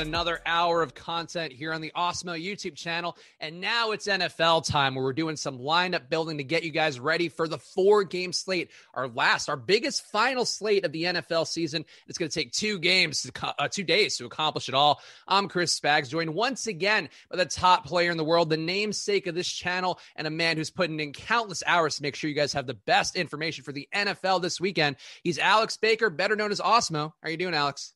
Got another hour of content here on the Awesemo YouTube channel. And now it's NFL time where we're doing some lineup building to get you guys ready for the four game slate, our last, our biggest final slate of the NFL season. It's going to take two games, to, uh, two days to accomplish it all. I'm Chris Spags, joined once again by the top player in the world, the namesake of this channel, and a man who's putting in countless hours to make sure you guys have the best information for the NFL this weekend. He's Alex Baker, better known as Awesemo. How are you doing, Alex?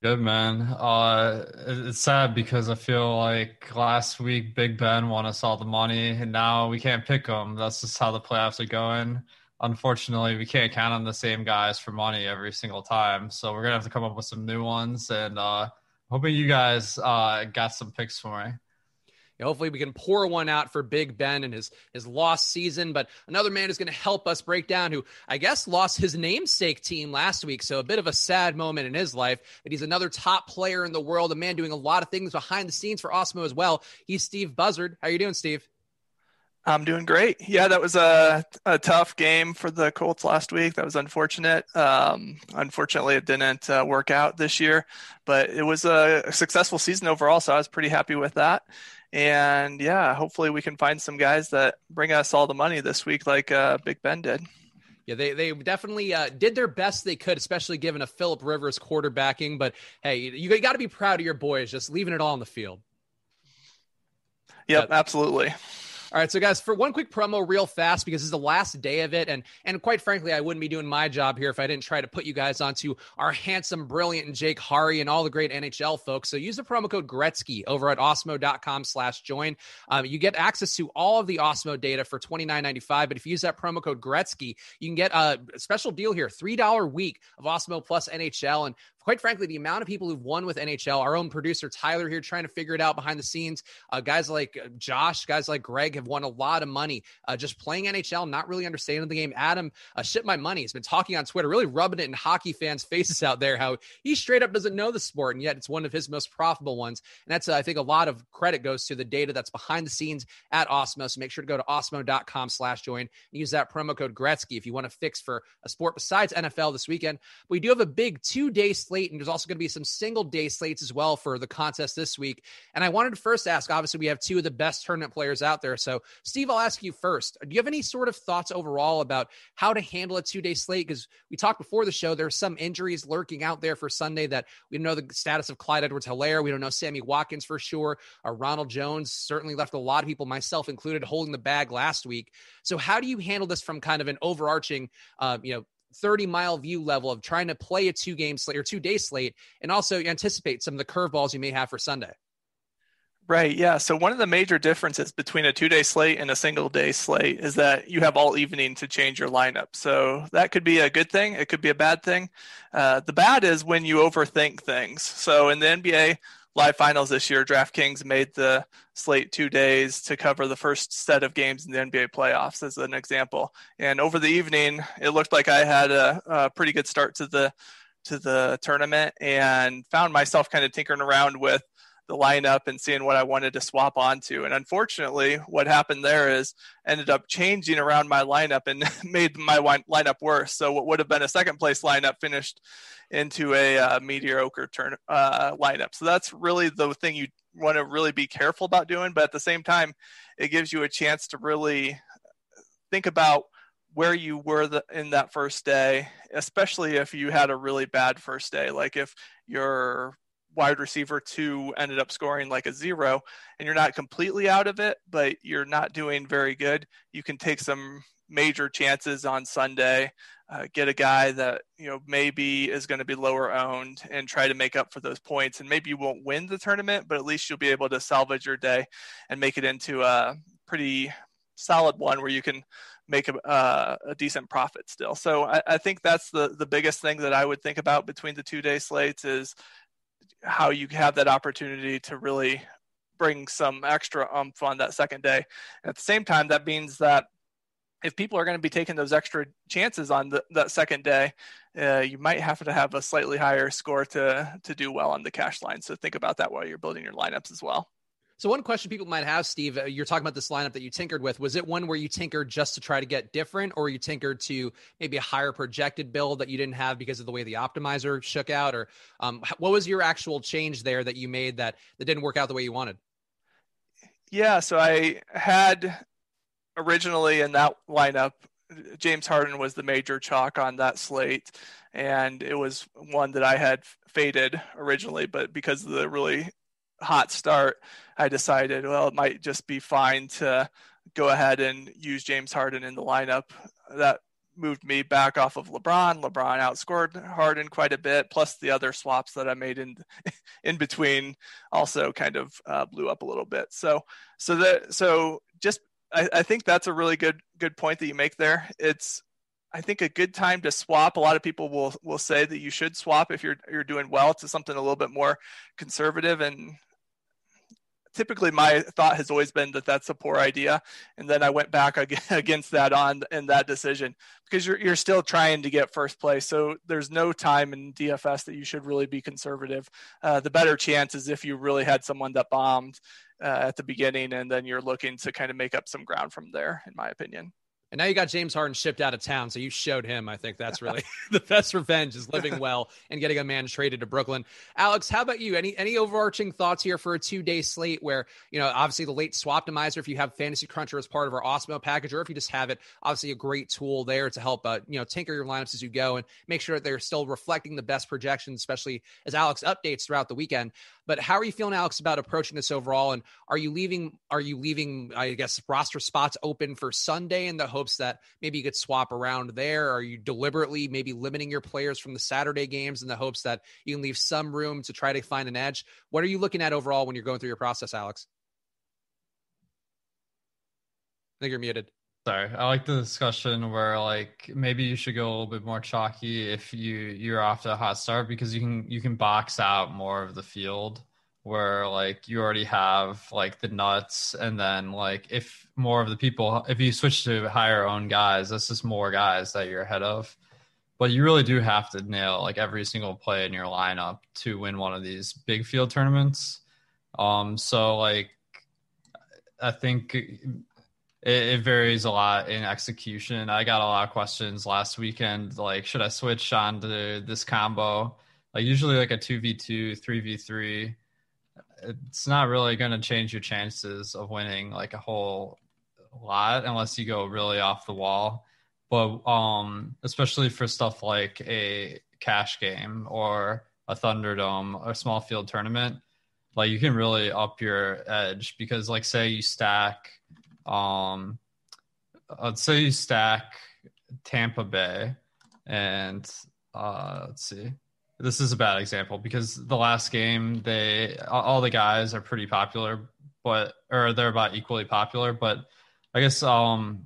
Good man. Uh, it's sad because I feel like last week Big Ben won us all the money, and now we can't pick them. That's just how the playoffs are going. Unfortunately, we can't count on the same guys for money every single time, so we're gonna have to come up with some new ones. And uh, hoping you guys uh, got some picks for me. Hopefully we can pour one out for Big Ben and his his lost season. But another man who's going to help us break down, who I guess lost his namesake team last week, so a bit of a sad moment in his life. But he's another top player in the world, a man doing a lot of things behind the scenes for Awesemo as well. He's Steve Buzzard. How are you doing, Steve? I'm doing great. Yeah, that was a, a tough game for the Colts last week. That was unfortunate. Um, unfortunately, it didn't uh, work out this year, but it was a, a successful season overall. So I was pretty happy with that. And yeah, hopefully we can find some guys that bring us all the money this week, like uh, Big Ben did. Yeah, they they definitely uh, did their best they could, especially given a Philip Rivers quarterbacking. But hey, you got to be proud of your boys, just leaving it all on the field. Yep, absolutely. All right, so guys, for one quick promo, real fast, because this is the last day of it, and and quite frankly, I wouldn't be doing my job here if I didn't try to put you guys onto our handsome, brilliant, Jake Hari and all the great NHL folks. So use the promo code Gretzky over at awesemo.com/join. Um, you get access to all of the Awesemo data for twenty nine ninety five. But if you use that promo code Gretzky, you can get a special deal here: three dollar week of Awesemo plus NHL, and quite frankly, the amount of people who've won with NHL, our own producer Tyler here trying to figure it out behind the scenes. Uh, guys like uh, Josh, guys like Greg have won a lot of money uh, just playing NHL, not really understanding the game. Adam, uh, ship my money, has been talking on Twitter, really rubbing it in hockey fans' faces out there how he straight up doesn't know the sport, and yet it's one of his most profitable ones. And that's, uh, I think, a lot of credit goes to the data that's behind the scenes at Awesemo. So make sure to go to awesemo.com slash join and use that promo code Gretzky if you want to fix for a sport besides NFL this weekend. But We do have a big two day slate, and there's also going to be some single day slates as well for the contest this week. And I wanted to first ask obviously, we have two of the best tournament players out there. So, Steve, I'll ask you first. Do you have any sort of thoughts overall about how to handle a two day slate? Because we talked before the show, there's some injuries lurking out there for Sunday that we don't know the status of Clyde Edwards Helaire. We don't know Sammy Watkins for sure. Or Ronald Jones certainly left a lot of people, myself included, holding the bag last week. So, how do you handle this from kind of an overarching, uh, you know, 30 mile view level of trying to play a two game slate or two day slate and also anticipate some of the curveballs you may have for Sunday? Right. Yeah. So one of the major differences between a two day slate and a single day slate is that you have all evening to change your lineup. So that could be a good thing. It could be a bad thing. Uh, the bad is when you overthink things. So in the NBA live finals this year, DraftKings made the slate two days to cover the first set of games in the NBA playoffs, as an example. And over the evening, it looked like I had a, a pretty good start to the to the tournament and found myself kind of tinkering around with the lineup and seeing what I wanted to swap onto. And unfortunately, what happened there is ended up changing around my lineup and made my lineup worse. So what would have been a second place lineup finished into a uh, mediocre turn uh, lineup. So that's really the thing you want to really be careful about doing. But at the same time, it gives you a chance to really think about where you were the, in that first day, especially if you had a really bad first day. Like if your wide receiver two ended up scoring like a zero and you're not completely out of it, but you're not doing very good, you can take some major chances on Sunday. Uh, get a guy that you know maybe is going to be lower owned and try to make up for those points. And maybe you won't win the tournament, but at least you'll be able to salvage your day and make it into a pretty solid one where you can make a, uh, a decent profit still. So I, I, think that's the the biggest thing that I would think about between the two day slates is how you have that opportunity to really bring some extra umph on that second day. And at the same time, that means that if people are going to be taking those extra chances on the, that second day, uh, you might have to have a slightly higher score to to do well on the cash line. So think about that while you're building your lineups as well. So one question people might have, Steve, uh, you're talking about this lineup that you tinkered with. Was it one where you tinkered just to try to get different, or you tinkered to maybe a higher projected build that you didn't have because of the way the optimizer shook out, or um, what was your actual change there that you made that that didn't work out the way you wanted? Yeah, so I had originally in that lineup, James Harden was the major chalk on that slate, and it was one that I had faded originally, but because of the really hot start, I decided, well, it might just be fine to go ahead and use James Harden in the lineup. That moved me back off of LeBron. LeBron outscored Harden quite a bit, plus the other swaps that I made in in between also kind of uh, blew up a little bit. So so that so just I, I think that's a really good good point that you make there. It's I think a good time to swap. A lot of people will will say that you should swap if you're you're doing well to something a little bit more conservative and typically my thought has always been that that's a poor idea. And then i went back against that on in that decision because you're, you're still trying to get first place. So there's no time in dfs that you should really be conservative. Uh, the better chance is if you really had someone that bombed uh, at the beginning and then you're looking to kind of make up some ground from there in my opinion and now you got James Harden shipped out of town, so you showed him. I think that's really the best revenge is living well and getting a man traded to Brooklyn. Alex, how about you? Any any overarching thoughts here for a two day slate where you know obviously the late swaptimizer, if you have Fantasy Cruncher as part of our Awesemo package, or if you just have it, obviously a great tool there to help uh, you know tinker your lineups as you go and make sure that they're still reflecting the best projections, especially as Alex updates throughout the weekend. But how are you feeling, Alex, about approaching this overall? And are you leaving? Are you leaving? I guess roster spots open for Sunday in the hopes that maybe you could swap around there? Are you deliberately maybe limiting your players from the Saturday games in the hopes that you can leave some room to try to find an edge? What are you looking at overall when you're going through your process, Alex? I think you're muted. Sorry. I like the discussion where like maybe you should go a little bit more chalky if you you're off to a hot start because you can you can box out more of the field where like you already have like the nuts and then like if more of the people if you switch to higher own guys that's just more guys that you're ahead of but you really do have to nail like every single play in your lineup to win one of these big field tournaments um so like i think it, it varies a lot in execution. I got a lot of questions last weekend like should i switch on to this combo? Like usually like a 2v2 3v3 it's not really going to change your chances of winning like a whole lot unless you go really off the wall. But um, especially for stuff like a cash game or a Thunderdome or small field tournament, like you can really up your edge because, like, say you stack, um, let's say you stack Tampa Bay, and uh, let's see, this is a bad example because the last game they all the guys are pretty popular but or they're about equally popular but i guess um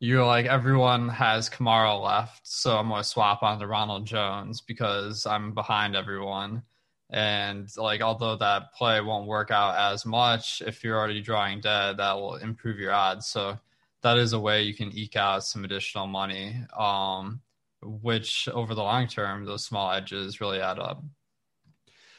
you're like everyone has kamara left so i'm to swap onto ronald jones because i'm behind everyone and like although that play won't work out as much if you're already drawing dead that will improve your odds so that is a way you can eke out some additional money um which over the long term, those small edges really add up.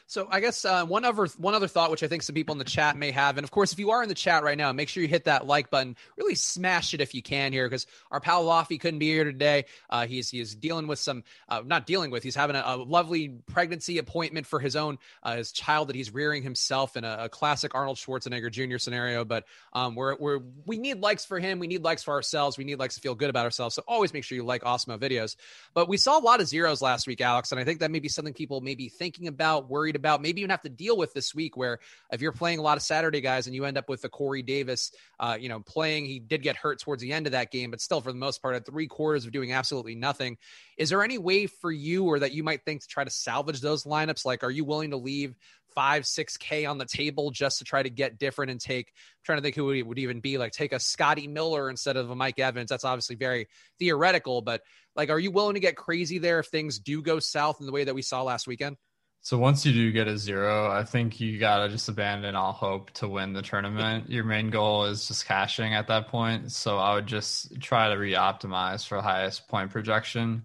So I guess uh, one other one other thought, which I think some people in the chat may have, and of course, if you are in the chat right now, make sure you hit that like button. Really smash it if you can here, because our pal Laffy couldn't be here today. Uh, he's he's dealing with some, uh, not dealing with. He's having a, a lovely pregnancy appointment for his own uh, his child that he's rearing himself in a, a classic Arnold Schwarzenegger Jr. scenario. But um, we're we're we need likes for him. We need likes for ourselves. We need likes to feel good about ourselves. So always make sure you like Awesemo videos. But we saw a lot of zeros last week, Alex, and I think that may be something people may be thinking about, worried about, maybe even have to deal with this week. Where if you're playing a lot of Saturday guys and you end up with the Corey Davis, uh, you know, playing, he did get hurt towards the end of that game, but still, for the most part, at three quarters of doing absolutely nothing. Is there any way for you or that you might think to try to salvage those lineups? Like, are you willing to leave? five, six K on the table just to try to get different and take. I'm trying to think who it would even be like take a Scotty Miller instead of a Mike Evans. That's obviously very theoretical, but like, are you willing to get crazy there if things do go south in the way that we saw last weekend? So once you do get a zero, I think you gotta just abandon all hope to win the tournament. Your main goal is just cashing at that point. So I would just try to re-optimize for highest point projection,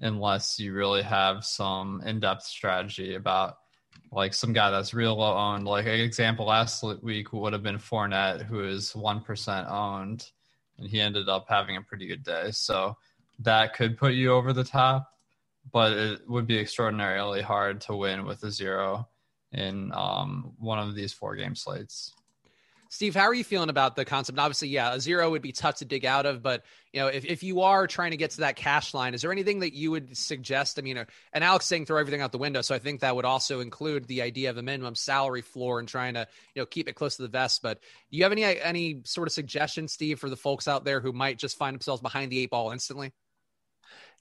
unless you really have some in-depth strategy about like some guy that's real low owned. Like an example last week would have been Fournette, who is one percent owned, and he ended up having a pretty good day. So that could put you over the top, but it would be extraordinarily hard to win with a zero in um, one of these four game slates. Steve, how are you feeling about the concept? Obviously, yeah, a zero would be tough to dig out of, but you know, if, if you are trying to get to that cash line, is there anything that you would suggest? I mean, uh, and Alex saying throw everything out the window, so I think that would also include the idea of a minimum salary floor and trying to you know keep it close to the vest. But do you have any any sort of suggestions, Steve, for the folks out there who might just find themselves behind the eight ball instantly?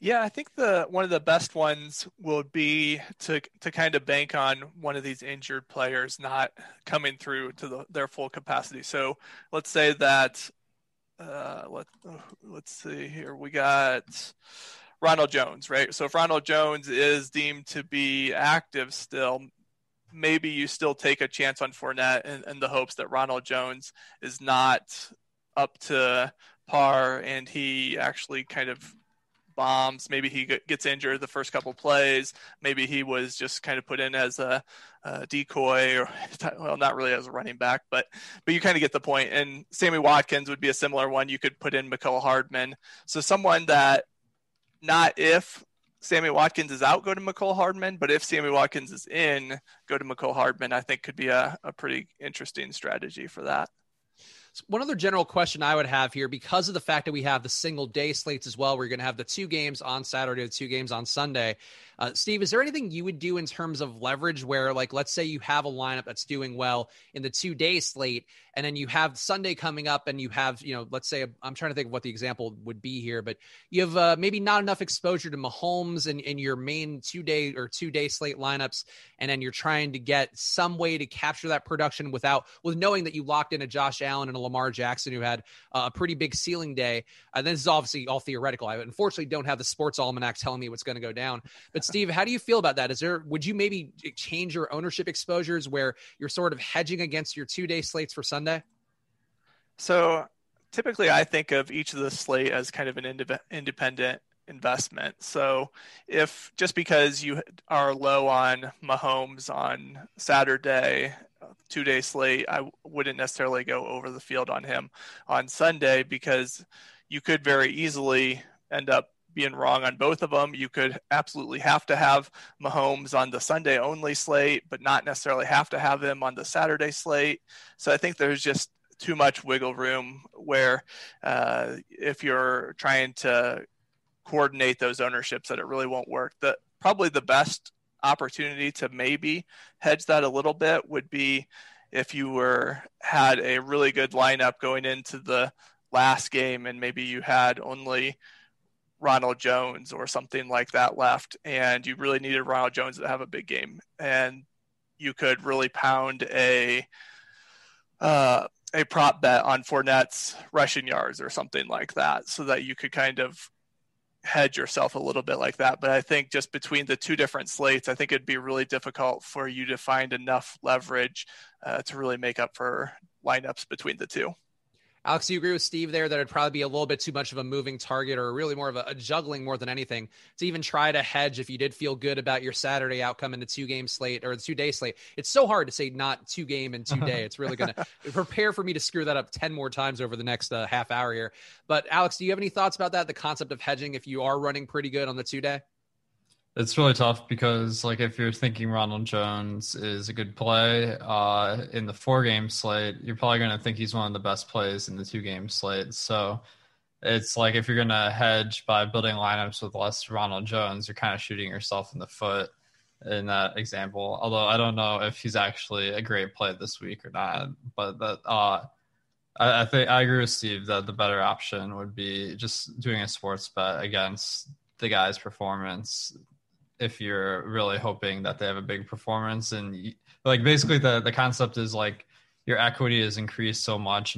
Yeah, I think the one of the best ones would be to to kind of bank on one of these injured players not coming through to the, their full capacity. So let's say that uh, let let's see here we got Ronald Jones, right? So if Ronald Jones is deemed to be active still, maybe you still take a chance on Fournette in, in the hopes that Ronald Jones is not up to par and he actually kind of bombs. Maybe he gets injured the first couple plays. Maybe he was just kind of put in as a, a, decoy, or well, not really as a running back, but but you kind of get the point. And Sammy Watkins would be a similar one. You could put in Mecole Hardman, so someone that not if Sammy Watkins is out, go to Mecole Hardman, but if Sammy Watkins is in, go to Mecole Hardman. I think could be a, a pretty interesting strategy for that. One other general question I would have here, because of the fact that we have the single day slates as well, we're going to have the two games on Saturday, the two games on Sunday. Uh, Steve, is there anything you would do in terms of leverage where, like, let's say you have a lineup that's doing well in the two day slate, and then you have Sunday coming up, and you have, you know, let's say, I'm trying to think of what the example would be here, but you have uh, maybe not enough exposure to Mahomes in, in your main two day or two day slate lineups, and then you're trying to get some way to capture that production without, with knowing that you locked in a Josh Allen and a Lamar Jackson who had uh, a pretty big ceiling day. Uh, this is obviously all theoretical. I unfortunately don't have the sports almanac telling me what's going to go down. But Steve, how do you feel about that? Is there would you maybe change your ownership exposures where you're sort of hedging against your two day slates for Sunday? So typically, I think of each of the slate as kind of an independent investment. So if just because you are low on Mahomes on Saturday, two day slate, I wouldn't necessarily go over the field on him on Sunday because you could very easily end up being wrong on both of them. You could absolutely have to have Mahomes on the Sunday only slate, but not necessarily have to have him on the Saturday slate. So I think there's just too much wiggle room where uh, if you're trying to coordinate those ownerships, that it really won't work. The probably the best opportunity to maybe hedge that a little bit would be if you were had a really good lineup going into the last game and maybe you had only Ronald Jones or something like that left and you really needed Ronald Jones to have a big game and you could really pound a uh, a prop bet on Fournette's rushing yards or something like that so that you could kind of hedge yourself a little bit like that. But I think just between the two different slates, I think it'd be really difficult for you to find enough leverage uh, to really make up for lineups between the two. Alex, do you agree with Steve there that it'd probably be a little bit too much of a moving target or really more of a, a, juggling more than anything to even try to hedge if you did feel good about your Saturday outcome in the two game slate or the two day slate. It's so hard to say not two game and two day. It's really going to prepare for me to screw that up 10 more times over the next uh, half hour here. But Alex, do you have any thoughts about that? The concept of hedging if you are running pretty good on the two day? It's really tough because, like, if you're thinking Ronald Jones is a good play uh, in the four game slate, you're probably going to think he's one of the best plays in the two game slate. So it's like if you're going to hedge by building lineups with less Ronald Jones, you're kind of shooting yourself in the foot in that example. Although I don't know if he's actually a great play this week or not. But that, uh, I, I think I agree with Steve that the better option would be just doing a sports bet against the guy's performance if you're really hoping that they have a big performance and like basically the the concept is like your equity is increased so much.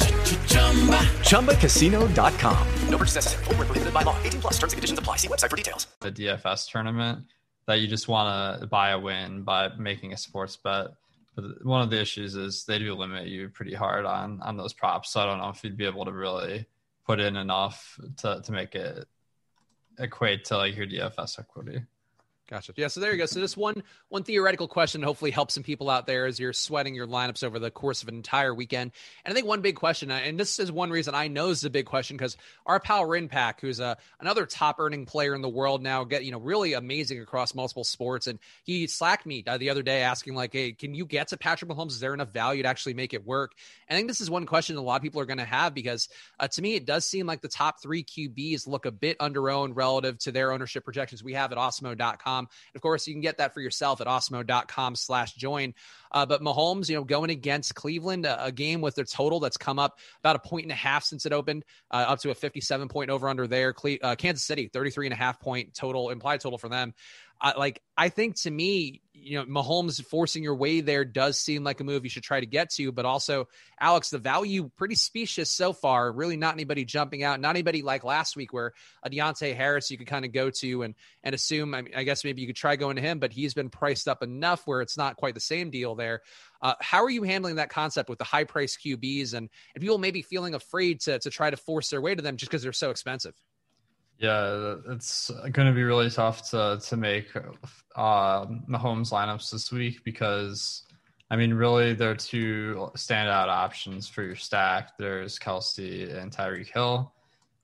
ChumbaCasino.com. No purchase necessary. Full prohibited by law. 18 plus terms and conditions apply. See website for details. The DFS tournament that you just want to buy a win by making a sports bet. But one of the issues is they do limit you pretty hard on on those props. So I don't know if you'd be able to really put in enough to, to make it equate to like your DFS equity. Gotcha. Yeah. So there you go. So this one one theoretical question hopefully helps some people out there as you're sweating your lineups over the course of an entire weekend. And I think one big question, uh, and this is one reason I know this is a big question because our pal Rinpack, who's a another top earning player in the world now, get you know really amazing across multiple sports, and he slacked me uh, the other day asking like, "Hey, can you get to Patrick Mahomes? Is there enough value to actually make it work?" And I think this is one question a lot of people are going to have because uh, to me it does seem like the top three QBs look a bit under owned relative to their ownership projections we have at Awesemo.com. And of course, you can get that for yourself at awesemo.com slash join. Uh, but Mahomes, you know, going against Cleveland, a, a, game with their total that's come up about a point and a half since it opened, uh, up to a 57 point over under there. Cle- uh, Kansas City, 33 and a half point total, implied total for them. I, like I think to me, you know, Mahomes forcing your way there does seem like a move you should try to get to. But also, Alex, the value pretty specious so far. Really, not anybody jumping out. Not anybody like last week where a Deonte Harris you could kind of go to and and assume. I, mean, I guess maybe you could try going to him, but he's been priced up enough where it's not quite the same deal there. Uh, how are you handling that concept with the high price QBs and, and people maybe feeling afraid to to try to force their way to them just because they're so expensive? Yeah, it's going to be really tough to to make uh, Mahomes lineups this week because, I mean, really, there are two standout options for your stack. There's Kelce and Tyreek Hill.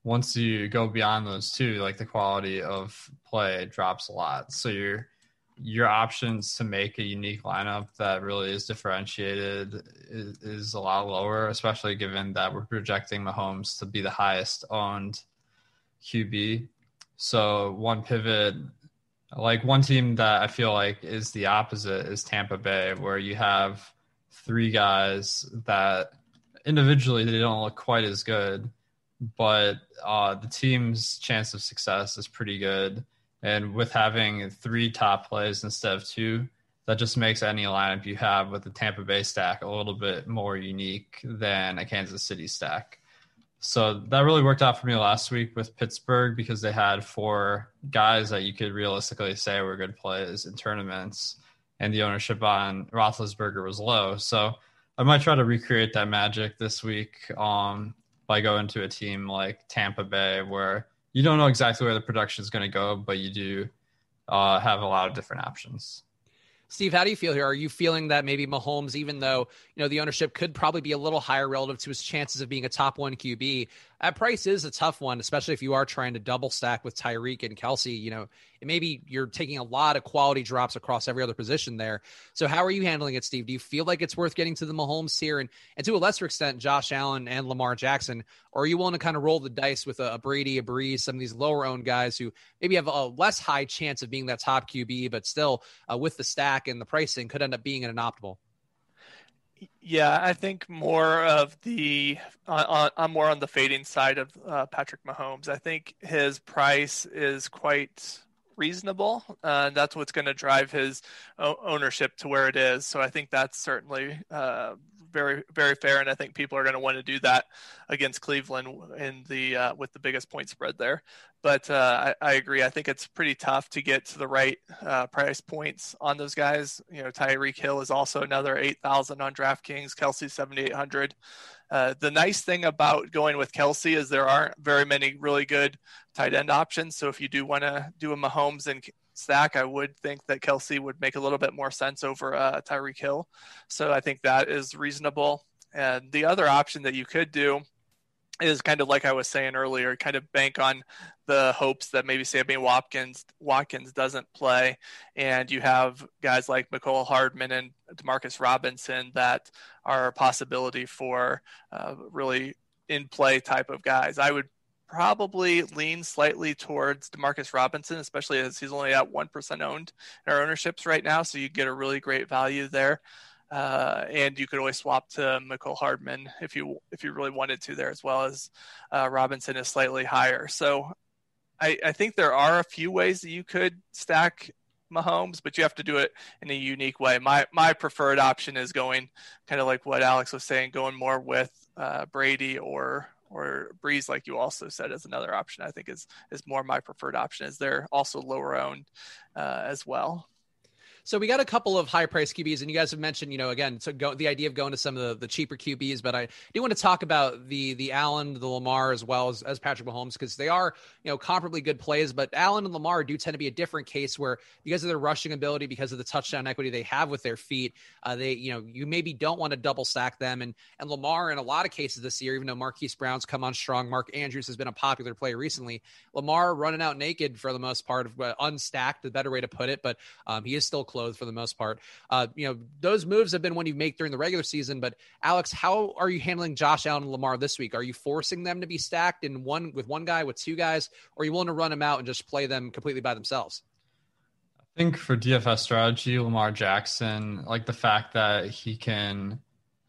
Once you go beyond those two, like the quality of play drops a lot. So your your options to make a unique lineup that really is differentiated is, is a lot lower, especially given that we're projecting Mahomes to be the highest owned QB. So one pivot, like one team that I feel like is the opposite is Tampa Bay, where you have three guys that individually they don't look quite as good, but uh, the team's chance of success is pretty good. And with having three top plays instead of two, that just makes any lineup you have with the Tampa Bay stack a little bit more unique than a Kansas City stack. So that really worked out for me last week with Pittsburgh because they had four guys that you could realistically say were good plays in tournaments, and the ownership on Roethlisberger was low. So I might try to recreate that magic this week um, by going to a team like Tampa Bay, where you don't know exactly where the production is going to go, but you do uh, have a lot of different options. Steve, how do you feel here? Are you feeling that maybe Mahomes, even though you know the ownership could probably be a little higher relative to his chances of being a top one QB, that price is a tough one, especially if you are trying to double stack with Tyreek and Kelce. You know, maybe you're taking a lot of quality drops across every other position there. So, how are you handling it, Steve? Do you feel like it's worth getting to the Mahomes here, and and to a lesser extent, Josh Allen and Lamar Jackson? Or are you willing to kind of roll the dice with a, a Brady, a Brees, some of these lower owned guys who maybe have a less high chance of being that top QB, but still uh, with the stack and the pricing could end up being an optimal? Yeah, I think more of the uh, I'm more on the fading side of uh, Patrick Mahomes. I think his price is quite reasonable. Uh, that's what's going to drive his ownership to where it is. So I think that's certainly uh, very very fair, and I think people are going to want to do that against Cleveland in the uh, with the biggest point spread there. But uh, I, I, agree. I think it's pretty tough to get to the right uh, price points on those guys. You know, Tyreek Hill is also another eight thousand on DraftKings. Kelce seventy eight hundred. Uh, the nice thing about going with Kelce is there aren't very many really good tight end options. So if you do want to do a Mahomes and stack, I would think that Kelce would make a little bit more sense over uh, Tyreek Hill. So I think that is reasonable. And the other option that you could do is kind of like I was saying earlier, kind of bank on the hopes that maybe Sammy Watkins Watkins doesn't play, and you have guys like Mecole Hardman and Demarcus Robinson that are a possibility for uh, really in play type of guys. I would probably lean slightly towards Demarcus Robinson, especially as he's only at 1% owned in our ownerships right now. So you get a really great value there. Uh, and you could always swap to Mecole Hardman if you if you really wanted to there as well as uh, Robinson is slightly higher. So I, I think there are a few ways that you could stack Mahomes, but you have to do it in a unique way. My my preferred option is going kind of like what Alex was saying, going more with uh, Brady or or Brees, like you also said, is another option. I think is is more my preferred option. Is they're also lower owned uh, as well. So we got a couple of high price QBs, and you guys have mentioned, you know, again, so go, the idea of going to some of the, the cheaper QBs, but I do want to talk about the the Allen, the Lamar, as well as, as Patrick Mahomes, because they are, you know, comparably good plays. But Allen and Lamar do tend to be a different case where because of their rushing ability, because of the touchdown equity they have with their feet, uh, they, you know, you maybe don't want to double stack them. And and Lamar, in a lot of cases this year, even though Marquise Brown's come on strong, Mark Andrews has been a popular play recently. Lamar running out naked for the most part, unstacked, the better way to put it, but um, he is still clothed for the most part. Uh, you know, those moves have been one you make during the regular season. But Alex, how are you handling Josh Allen and Lamar this week? Are you forcing them to be stacked in one with one guy, with two guys, or are you willing to run them out and just play them completely by themselves? I think for DFS strategy, Lamar Jackson, like the fact that he can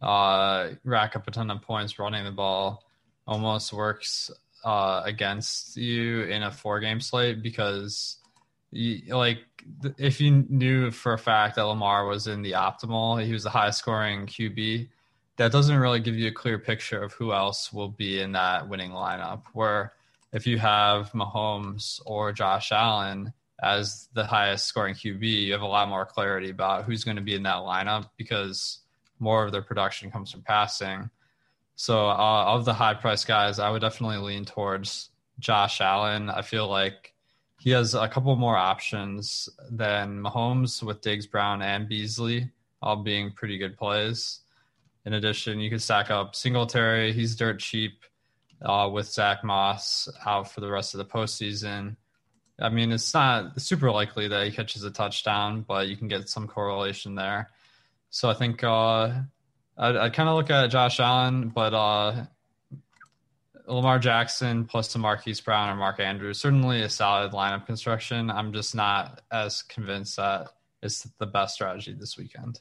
uh, rack up a ton of points running the ball almost works uh, against you in a four game slate because you, like if you knew for a fact that Lamar was in the optimal, he was the highest scoring QB. That doesn't really give you a clear picture of who else will be in that winning lineup. Where if you have Mahomes or Josh Allen as the highest scoring QB, you have a lot more clarity about who's going to be in that lineup because more of their production comes from passing. So, uh, of the high price guys, I would definitely lean towards Josh Allen. I feel like he has a couple more options than Mahomes with Diggs, Brown, and Beasley, all being pretty good plays. In addition, you could stack up Singletary. He's dirt cheap uh, with Zach Moss out for the rest of the postseason. I mean, it's not super likely that he catches a touchdown, but you can get some correlation there. So I think uh, I'd, I'd kind of look at Josh Allen, but uh, Lamar Jackson plus the Marquise Brown or Mark Andrews certainly a solid lineup construction. I'm just not as convinced that it's the best strategy this weekend.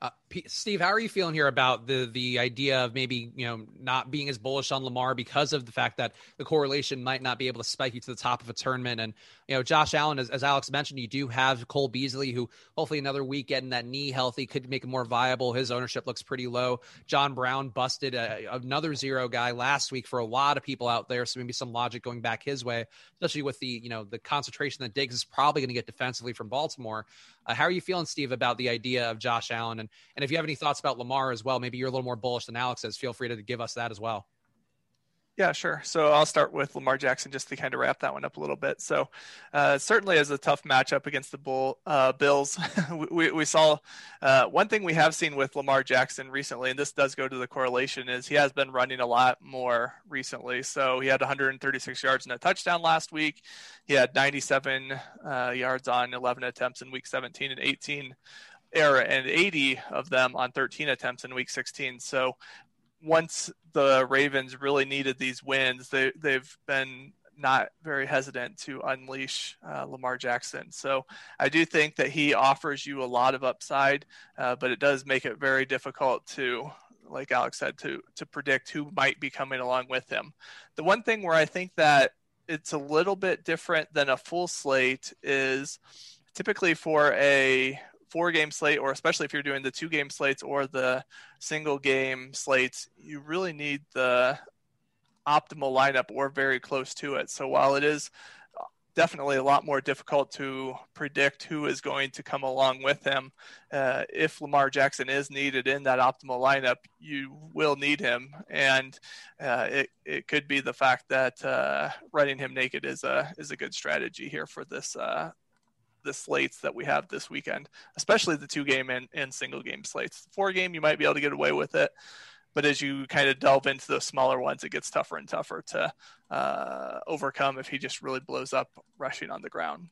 Uh, P- Steve, how are you feeling here about the the idea of maybe you know not being as bullish on Lamar because of the fact that the correlation might not be able to spike you to the top of a tournament? And you know, Josh Allen, as, as Alex mentioned, you do have Cole Beasley, who hopefully another week getting that knee healthy could make it more viable. His ownership looks pretty low. John Brown busted a, another zero guy last week for a lot of people out there, so maybe some logic going back his way, especially with the you know the concentration that Diggs is probably going to get defensively from Baltimore. Uh, how are you feeling, Steve, about the idea of Josh Allen? And and if you have any thoughts about Lamar as well. Maybe you're a little more bullish than Alex is. Feel free to give us that as well. Yeah, sure. So I'll start with Lamar Jackson just to kind of wrap that one up a little bit. So uh, certainly as a tough matchup against the Bull uh, Bills, we, we saw uh, one thing we have seen with Lamar Jackson recently, and this does go to the correlation, is he has been running a lot more recently. So he had 136 yards and a touchdown last week. He had 97 uh, yards on 11 attempts in week 17 and 18 era and 80 of them on 13 attempts in week 16. So once the Ravens really needed these wins, they, they've been not very hesitant to unleash uh, Lamar Jackson. So I do think that he offers you a lot of upside, uh, but it does make it very difficult to, like Alex said, to to predict who might be coming along with him. The one thing where I think that it's a little bit different than a full slate is typically for a four game slate, or especially if you're doing the two game slates or the single game slates, you really need the optimal lineup or very close to it. So while it is definitely a lot more difficult to predict who is going to come along with him. Uh, if Lamar Jackson is needed in that optimal lineup, you will need him, and uh, it it could be the fact that uh, running him naked is a is a good strategy here for this uh, the slates that we have this weekend, especially the two game and, and single game slates. Four game, you might be able to get away with it. But as you kind of delve into those smaller ones, it gets tougher and tougher to uh, overcome if he just really blows up rushing on the ground.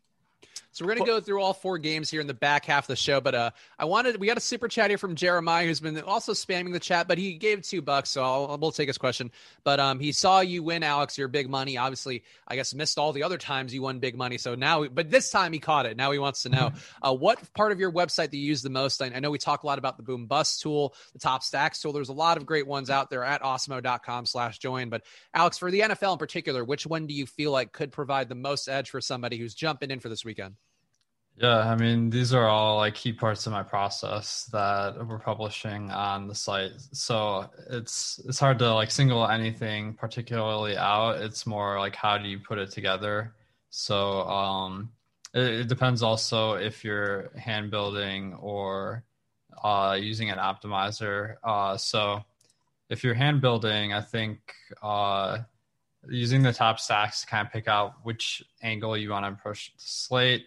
So we're going to go through all four games here in the back half of the show, but uh, I wanted we got a super chat here from Jeremiah who's been also spamming the chat, but he gave two bucks, so I'll, we'll take his question. But um, he saw you win, Alex, your big money. Obviously, I guess missed all the other times you won big money, so now, but this time he caught it. Now he wants to know uh, what part of your website do you use the most. I, I know we talk a lot about the Boom Bust tool, the Top Stacks tool. There's a lot of great ones out there at awesemo.com/join. But Alex, for the NFL in particular, which one do you feel like could provide the most edge for somebody who's jumping in for this weekend? Yeah, I mean, these are all like key parts of my process that we're publishing on the site. So it's it's hard to like single anything particularly out. It's more like how do you put it together. So um, it, it depends also if you're hand building or uh, using an optimizer. Uh, so if you're hand building, I think uh, using the top stacks to kind of pick out which angle you want to approach the slate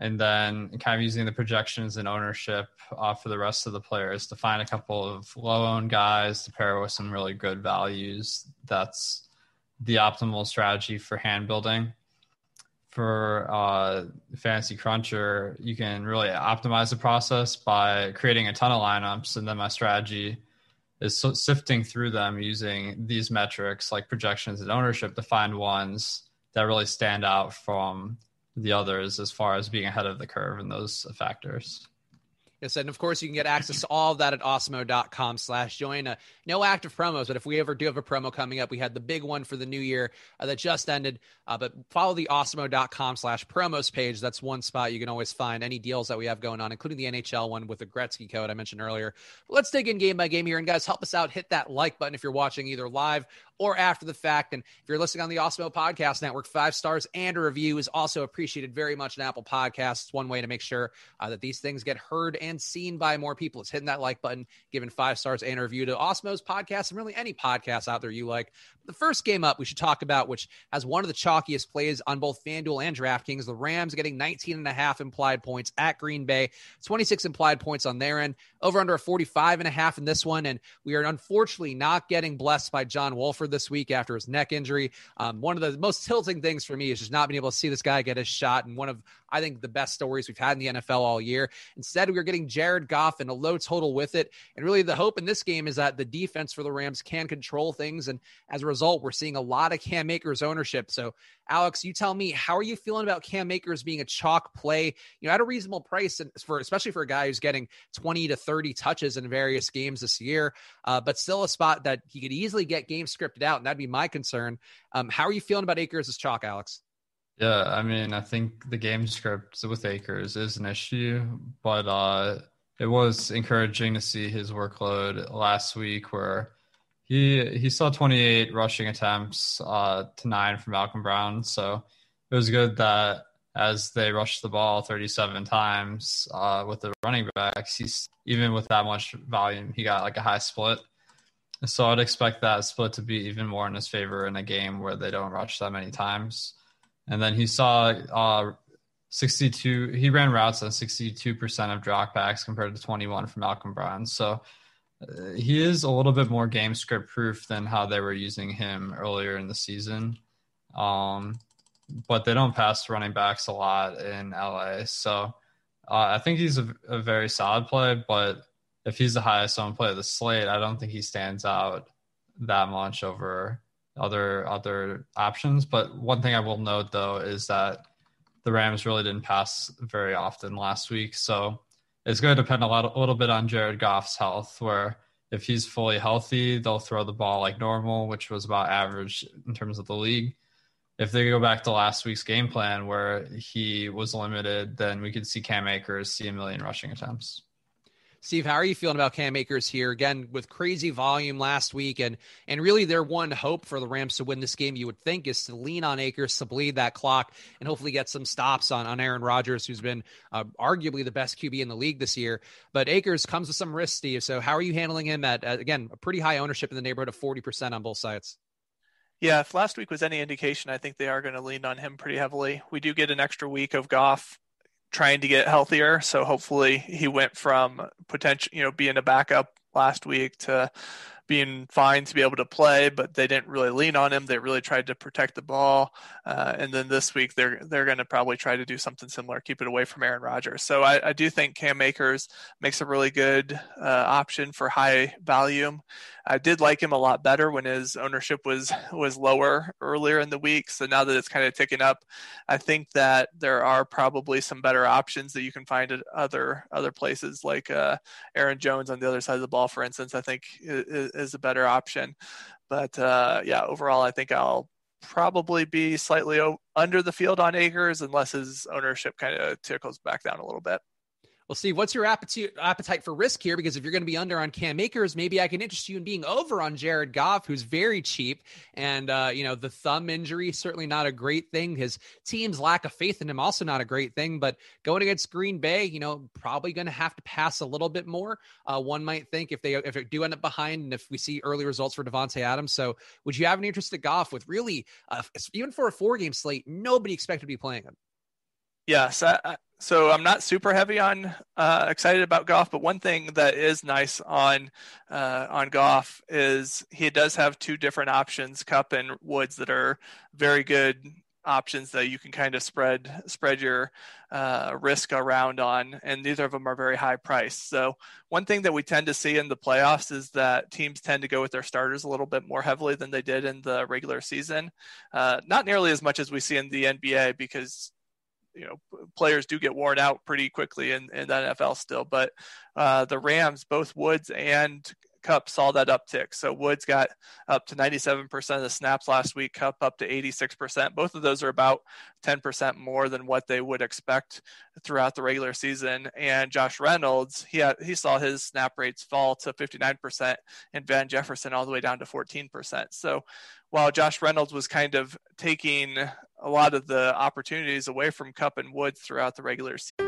and then kind of using the projections and ownership uh, for the rest of the players to find a couple of low owned guys to pair with some really good values. That's the optimal strategy for hand building. For uh, Fantasy Cruncher, you can really optimize the process by creating a ton of lineups, and then my strategy is sifting through them using these metrics like projections and ownership to find ones that really stand out from the others as far as being ahead of the curve in those factors. Yes, and of course you can get access to all of that at awesemo.com slash join. Uh, no active promos, but if we ever do have a promo coming up, we had the big one for the new year uh, that just ended. Uh, but follow the awesemo.com slash promos page. That's one spot you can always find any deals that we have going on, including the NHL one with the Gretzky code I mentioned earlier. Let's dig in game by game here. And guys, help us out. Hit that like button if you're watching either live or after the fact. And if you're listening on the Awesemo Podcast Network, five stars and a review is also appreciated very much in Apple Podcasts. It's one way to make sure uh, that these things get heard seen by more people. It's hitting that like button, giving five stars and review to Awesemo's podcast and really any podcast out there you like. The first game up we should talk about, which has one of the chalkiest plays on both FanDuel and DraftKings, the Rams getting 19 and a half implied points at Green Bay, 26 implied points on their end, over under a 45 and a half in this one. And we are unfortunately not getting blessed by John Wolford this week after his neck injury. Um, one of the most tilting things for me is just not being able to see this guy get his shot. And one of, I think, the best stories we've had in the NFL all year. Instead, we are getting Jared Goff and a low total with it. And really, the hope in this game is that the defense for the Rams can control things. And as a result, we're seeing a lot of Cam Akers ownership. So, Alex, you tell me, how are you feeling about Cam Akers being a chalk play, you know, at a reasonable price, and for especially for a guy who's getting 20 to 30 touches in various games this year, uh, but still a spot that he could easily get games scripted out, and that'd be my concern. Um, how are you feeling about Akers as chalk, Alex? Yeah, I mean, I think the game script with Akers is an issue, but uh, it was encouraging to see his workload last week where he he saw 28 rushing attempts uh, to nine from Malcolm Brown. So it was good that as they rushed the ball 37 times uh, with the running backs, he's even with that much volume, he got like a high split. So I'd expect that split to be even more in his favor in a game where they don't rush that many times. And then he saw uh, 62. He ran routes on 62% of dropbacks compared to 21 from Malcolm Brown. So he is a little bit more game script proof than how they were using him earlier in the season. Um, but they don't pass running backs a lot in LA. So uh, I think he's a, a, very solid play, but if he's the highest owned play of the slate, I don't think he stands out that much over other other options. But one thing I will note though is that the Rams really didn't pass very often last week. So it's going to depend a lot, a little bit on Jared Goff's health. Where if he's fully healthy, they'll throw the ball like normal, which was about average in terms of the league. If they go back to last week's game plan where he was limited, then we could see Cam Akers see a million rushing attempts. Steve, how are you feeling about Cam Akers here again with crazy volume last week and and really their one hope for the Rams to win this game you would think is to lean on Akers to bleed that clock and hopefully get some stops on on Aaron Rodgers who's been uh, arguably the best QB in the league this year. But Akers comes with some risk, Steve. So how are you handling him at, at again a pretty high ownership in the neighborhood of forty percent on both sides? Yeah, if last week was any indication, I think they are going to lean on him pretty heavily. We do get an extra week of Goff trying to get healthier. So hopefully he went from potential, you know, being a backup last week to being fine to be able to play, but they didn't really lean on him. They really tried to protect the ball, uh, and then this week they're they're going to probably try to do something similar, keep it away from Aaron Rodgers. So I, I do think Cam Akers makes a really good uh, option for high volume. I did like him a lot better when his ownership was was lower earlier in the week. So now that it's kind of ticking up, I think that there are probably some better options that you can find at other other places, like uh, Aaron Jones on the other side of the ball, for instance. I think is, is a better option. But uh, yeah, overall, I think I'll probably be slightly under the field on Akers unless his ownership kind of tickles back down a little bit. Well, Steve, what's your appetite appetite for risk here? Because if you're going to be under on Cam Akers, maybe I can interest you in being over on Jared Goff, who's very cheap. And uh, you know, the thumb injury certainly not a great thing. His team's lack of faith in him also not a great thing. But going against Green Bay, you know, probably going to have to pass a little bit more. Uh, one might think if they if it do end up behind, and if we see early results for Davante Adams. So, would you have any interest in Goff with really, uh, even for a four game slate, nobody expected to be playing him? Yes, I, so I'm not super heavy on uh, excited about Goff, but one thing that is nice on uh, on Goff is he does have two different options, Kupp and Woods, that are very good options that you can kind of spread spread your uh, risk around on, and neither of them are very high priced. So one thing that we tend to see in the playoffs is that teams tend to go with their starters a little bit more heavily than they did in the regular season. Uh, not nearly as much as we see in the NBA because you know players do get worn out pretty quickly in, in the NFL still. But uh, the Rams, both Woods and Kupp saw that uptick. So Woods got up to 97% of the snaps last week, Kupp up to 86%. Both of those are about 10% more than what they would expect throughout the regular season. And Josh Reynolds, he had, he saw his snap rates fall to 59% and Van Jefferson all the way down to 14%. So while Josh Reynolds was kind of taking a lot of the opportunities away from Kupp and Woods throughout the regular season.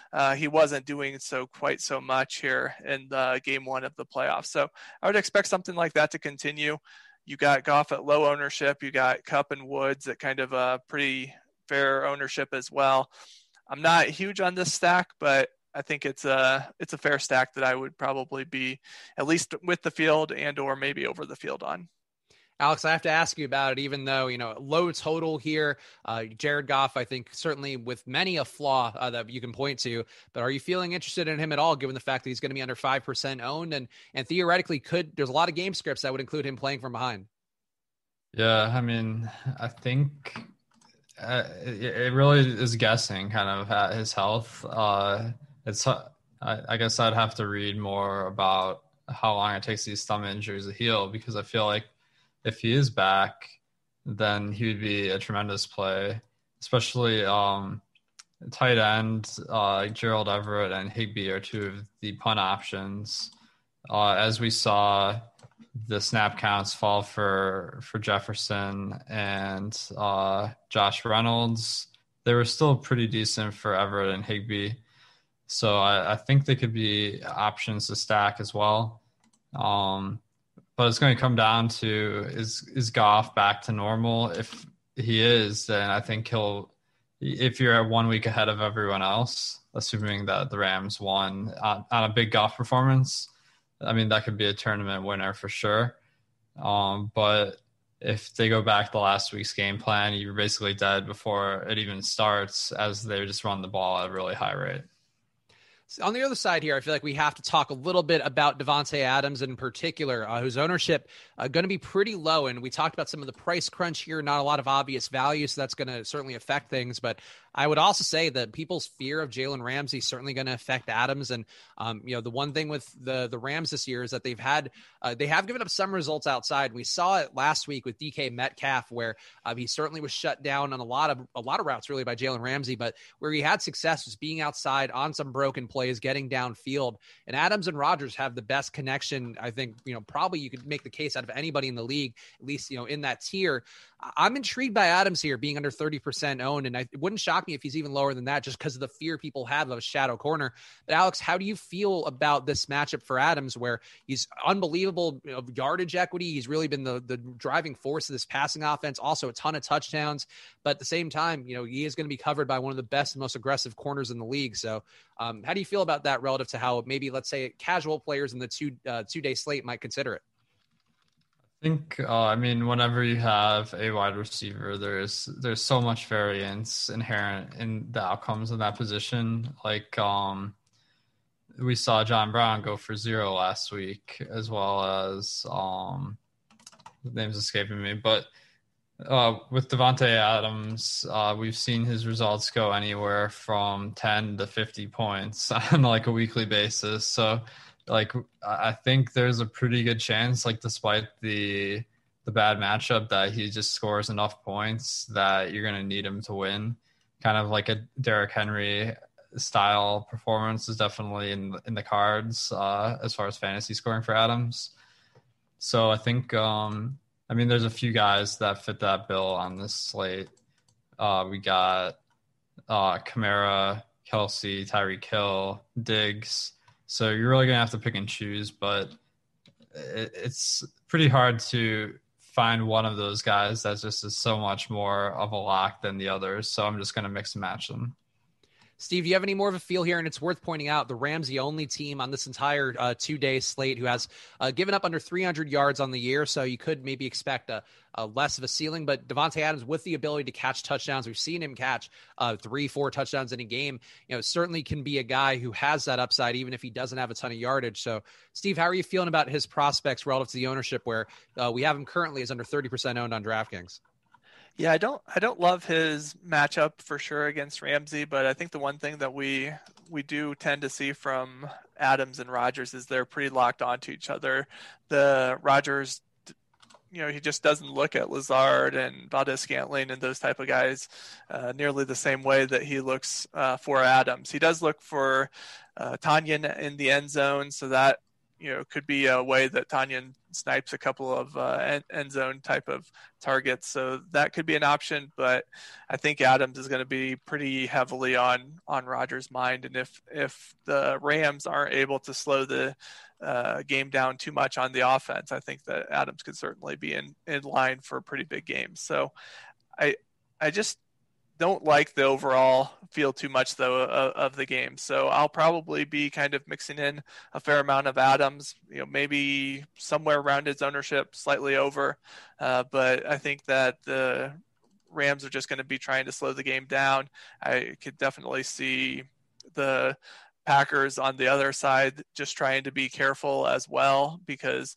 uh, he wasn't doing so quite so much here in the game one of the playoffs. So I would expect something like that to continue. You got Goff at low ownership. You got Kupp and Woods at kind of a pretty fair ownership as well. I'm not huge on this stack, but I think it's a it's a fair stack that I would probably be at least with the field and or maybe over the field on. Alex, I have to ask you about it, even though, you know, low total here. Uh, Jared Goff, I think, certainly with many a flaw uh, that you can point to, but are you feeling interested in him at all, given the fact that he's going to be under 5% owned and, and theoretically could, there's a lot of game scripts that would include him playing from behind? Yeah, I mean, I think uh, it, it, really is guessing kind of at his health. Uh, it's, I, I guess I'd have to read more about how long it takes these thumb injuries to heal because I feel like if he is back, then he would be a tremendous play, especially um, tight end. Uh, Gerald Everett and Higbee are two of the punt options. Uh, as we saw, the snap counts fall for for Jefferson and uh, Josh Reynolds. They were still pretty decent for Everett and Higbee, So I, I think they could be options to stack as well. Um, but it's going to come down to is is Goff back to normal? If he is, then I think he'll. If you're one week ahead of everyone else, assuming that the Rams won on, on a big Goff performance, I mean that could be a tournament winner for sure. Um, but if they go back to last week's game plan, you're basically dead before it even starts, as they just run the ball at a really high rate on the other side here, I feel like we have to talk a little bit about Davante Adams in particular, uh, whose ownership uh, going to be pretty low. And we talked about some of the price crunch here, not a lot of obvious value, so that's going to certainly affect things. But I would also say that people's fear of Jalen Ramsey is certainly going to affect Adams. And um, you know, the one thing with the the Rams this year is that they've had uh, they have given up some results outside. We saw it last week with DK Metcalf, where uh, he certainly was shut down on a lot of a lot of routes really by Jalen Ramsey, but where he had success was being outside on some broken plays, getting downfield. And Adams and Rodgers have the best connection. I think you know probably you could make the case out of anybody in the league, at least you know in that tier. I'm intrigued by Adams here being under 30% owned, and I, it wouldn't shock me if he's even lower than that just because of the fear people have of a shadow corner. But Alex, how do you feel about this matchup for Adams, where he's unbelievable know, yardage equity? He's really been the the driving force of this passing offense. Also, a ton of touchdowns, but at the same time, you know, he is going to be covered by one of the best and most aggressive corners in the league. So, um, how do you feel about that relative to how maybe let's say casual players in the two uh, two day slate might consider it? I think uh, I mean whenever you have a wide receiver, there's there's so much variance inherent in the outcomes in that position. Like um, we saw John Brown go for zero last week, as well as um, the name's escaping me, but uh, with Davante Adams, uh, we've seen his results go anywhere from ten to fifty points on like a weekly basis. So like I think there's a pretty good chance, like despite the the bad matchup, that he just scores enough points that you're gonna need him to win. Kind of like a Derrick Henry style performance is definitely in in the cards uh, as far as fantasy scoring for Adams. So I think um, I mean there's a few guys that fit that bill on this slate. Uh, we got uh, Kamara, Kelce, Tyreek Hill, Diggs. So you're really gonna have to pick and choose, but it, it's pretty hard to find one of those guys that just is so much more of a lock than the others. So I'm just gonna mix and match them. Steve, do you have any more of a feel here? And it's worth pointing out the Rams, the only team on this entire uh, two day slate who has uh, given up under 300 yards on the year. So you could maybe expect a, a less of a ceiling. But Davante Adams, with the ability to catch touchdowns, we've seen him catch uh, three, four touchdowns in a game. You know, certainly can be a guy who has that upside, even if he doesn't have a ton of yardage. So, Steve, how are you feeling about his prospects relative to the ownership, where uh, we have him currently is under 30% owned on DraftKings? Yeah, I don't I don't love his matchup for sure against Ramsey, but I think the one thing that we we do tend to see from Adams and Rodgers is they're pretty locked onto each other. The Rodgers you know, he just doesn't look at Lazard and Valdes-Scantling and those type of guys uh, nearly the same way that he looks uh, for Adams. He does look for uh, in the end zone, so that you know could be a way that Tonyan snipes a couple of uh, end, end zone type of targets. So that could be an option, but I think Adams is going to be pretty heavily on on Rodgers' mind. And if if the Rams aren't able to slow the uh, game down too much on the offense, I think that Adams could certainly be in in line for a pretty big game. So I I just don't like the overall feel too much though of, the game. So I'll probably be kind of mixing in a fair amount of Adams, you know, maybe somewhere around his ownership, slightly over. Uh, but I think that the Rams are just going to be trying to slow the game down. I could definitely see the Packers on the other side just trying to be careful as well because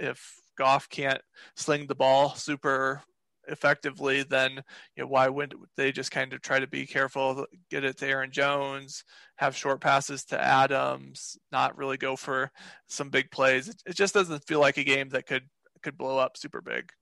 if Goff can't sling the ball super effectively, then you know why wouldn't they just kind of try to be careful, get it to Aaron Jones, have short passes to Adams, not really go for some big plays. It, it just doesn't feel like a game that could could blow up super big.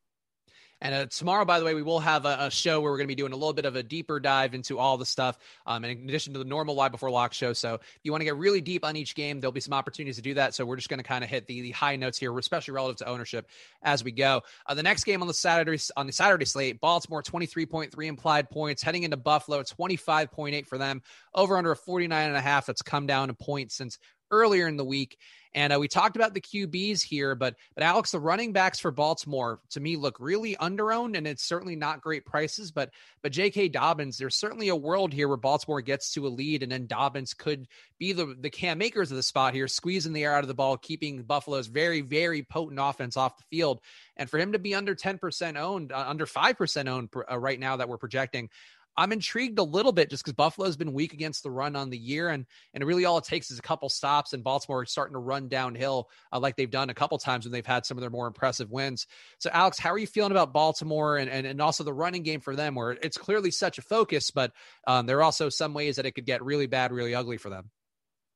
And uh, tomorrow, by the way, we will have a, a show where we're going to be doing a little bit of a deeper dive into all the stuff, um, in addition to the normal live before lock show. So if you want to get really deep on each game, there'll be some opportunities to do that. So we're just going to kind of hit the, the high notes here, especially relative to ownership as we go. Uh, the next game on the Saturday on the Saturday slate, Baltimore 23.3 implied points, heading into Buffalo 25.8 for them, over under a 49 and a half. That's come down a point since earlier in the week. And uh, we talked about the QBs here, but but Alex, the running backs for Baltimore to me look really underowned, and it's certainly not great prices. But but J.K. Dobbins, there's certainly a world here where Baltimore gets to a lead, and then Dobbins could be the the Cam Akers of the spot here, squeezing the air out of the ball, keeping Buffalo's very very potent offense off the field. And for him to be under 10% owned, uh, under 5% owned uh, right now that we're projecting, I'm intrigued a little bit just because Buffalo's been weak against the run on the year, and and really all it takes is a couple stops, and Baltimore is starting to run downhill uh, like they've done a couple times when they've had some of their more impressive wins. So, Alex, how are you feeling about Baltimore and and, and also the running game for them, where it's clearly such a focus, but um, there are also some ways that it could get really bad, really ugly for them.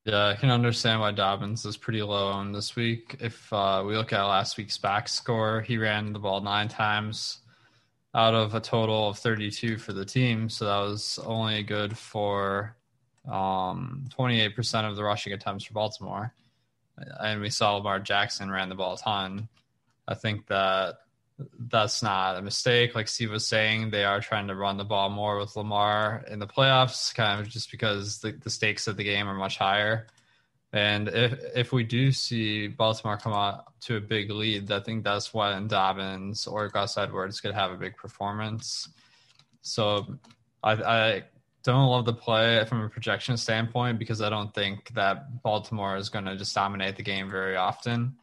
Yeah, I can understand why Dobbins is pretty low on this week. If uh, we look at last week's back score, he ran the ball nine times out of a total of 32 for the team. So that was only good for um, 28% of the rushing attempts for Baltimore. And we saw Lamar Jackson ran the ball a ton. I think that that's not a mistake. Like Steve was saying, they are trying to run the ball more with Lamar in the playoffs, kind of just because the, the stakes of the game are much higher. And if if we do see Baltimore come out to a big lead, I think that's when Dobbins or Gus Edwards could have a big performance. So I, I don't love the play from a projection standpoint because I don't think that Baltimore is going to just dominate the game very often.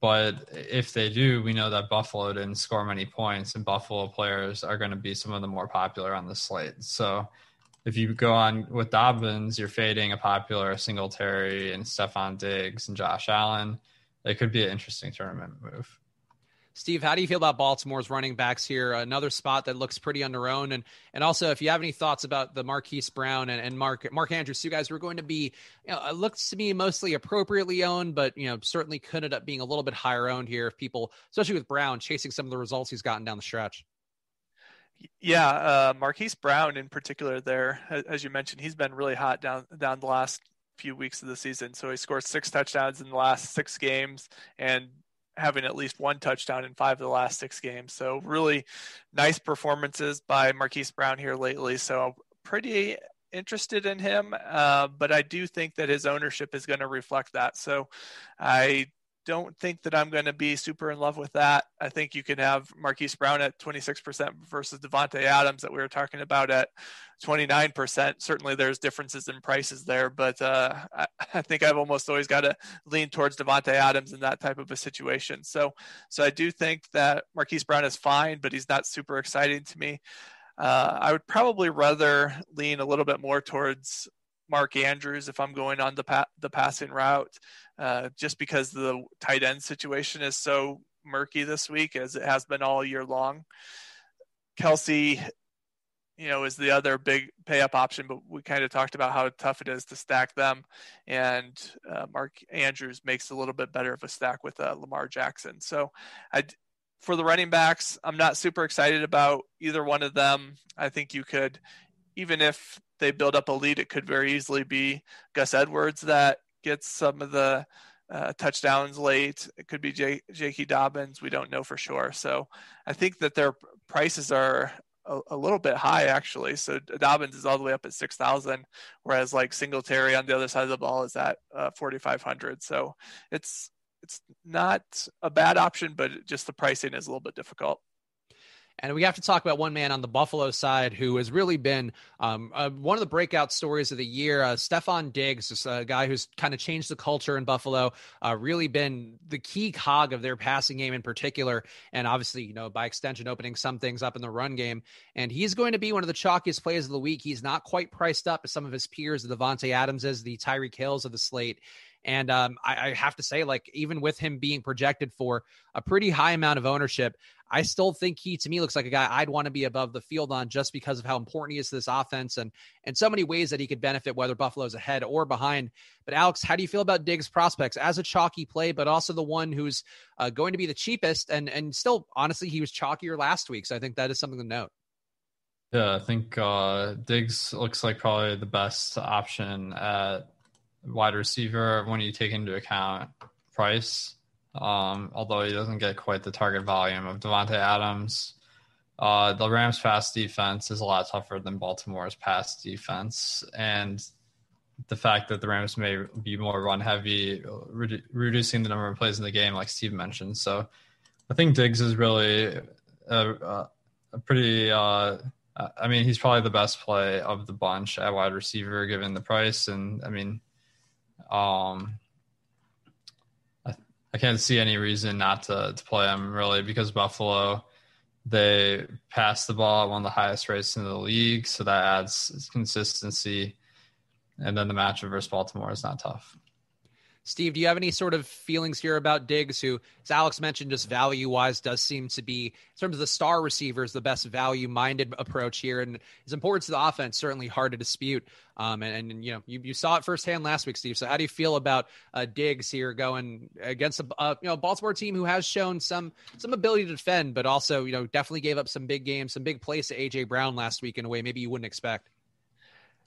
But if they do, we know that Buffalo didn't score many points, and Buffalo players are going to be some of the more popular on the slate. So if you go on with Dobbins, you're fading a popular Singletary and Stefon Diggs and Josh Allen. It could be an interesting tournament move. Steve, how do you feel about Baltimore's running backs here? Another spot that looks pretty underowned, and and also if you have any thoughts about the Marquise Brown and, and Mark Mark Andrews, you guys were going to be, you know, it looks to me mostly appropriately owned, but you know certainly could end up being a little bit higher owned here if people, especially with Brown, chasing some of the results he's gotten down the stretch. Yeah, uh, Marquise Brown in particular. There, as you mentioned, he's been really hot down down the last few weeks of the season. So he scored six touchdowns in the last six games, and having at least one touchdown in five of the last six games. So really nice performances by Marquise Brown here lately. So pretty interested in him, uh, but I do think that his ownership is going to reflect that. So I don't think that I'm going to be super in love with that. I think you can have Marquise Brown at 26% versus Davante Adams that we were talking about at 29%. Certainly, there's differences in prices there, but uh, I, I, think I've almost always got to lean towards Davante Adams in that type of a situation. So, so I do think that Marquise Brown is fine, but he's not super exciting to me. Uh, I would probably rather lean a little bit more towards Mark Andrews if I'm going on the pa- the passing route, uh, just because the tight end situation is so murky this week as it has been all year long. Kelce, you know, is the other big pay up option, but we kind of talked about how tough it is to stack them, and uh, Mark Andrews makes a little bit better of a stack with uh, Lamar Jackson. So, I for the running backs, I'm not super excited about either one of them. I think you could, even if they build up a lead, it could very easily be Gus Edwards that gets some of the uh, touchdowns late. It could be J- J.K. Dobbins. We don't know for sure. So I think that their prices are a, a, little bit high actually. So Dobbins is all the way up at six thousand, whereas like Singletary on the other side of the ball is at uh, forty five hundred. So it's it's not a bad option, but just the pricing is a little bit difficult. And we have to talk about one man on the Buffalo side who has really been um, uh, one of the breakout stories of the year. Uh, Stefon Diggs, this uh, guy who's kind of changed the culture in Buffalo, uh, really been the key cog of their passing game in particular. And obviously, you know, by extension, opening some things up in the run game. And he's going to be one of the chalkiest plays of the week. He's not quite priced up as some of his peers, the Davante Adams is, the Tyreek Hills of the slate. And um, I, I, have to say, like, even with him being projected for a pretty high amount of ownership, I still think he, to me, looks like a guy I'd want to be above the field on just because of how important he is to this offense and and so many ways that he could benefit, whether Buffalo's ahead or behind. But Alex, how do you feel about Diggs' prospects as a chalky play, but also the one who's uh, going to be the cheapest? And and still, honestly, he was chalkier last week, so I think that is something to note. Yeah, I think uh, Diggs looks like probably the best option at wide receiver when you take into account price. Um, although he doesn't get quite the target volume of Davante Adams. Uh, the Rams' pass defense is a lot tougher than Baltimore's pass defense, and the fact that the Rams may be more run heavy, redu- reducing the number of plays in the game, like Steve mentioned. So, I think Diggs is really a, a, a pretty. Uh, I mean, he's probably the best play of the bunch at wide receiver, given the price, and I mean, um, I, I can't see any reason not to, to play him really because Buffalo they pass the ball at one of the highest rates in the league, so that adds consistency. And then the matchup versus Baltimore is not tough. Steve, do you have any sort of feelings here about Diggs, who, as Alex mentioned, just value wise does seem to be, in terms of the star receivers, the best value minded approach here. And his importance to the offense, certainly hard to dispute. Um, and, and, you know, you, you saw it firsthand last week, Steve. So how do you feel about uh, Diggs here going against a you know Baltimore team who has shown some some ability to defend, but also you know definitely gave up some big games, some big plays to AJ Brown last week in a way maybe you wouldn't expect.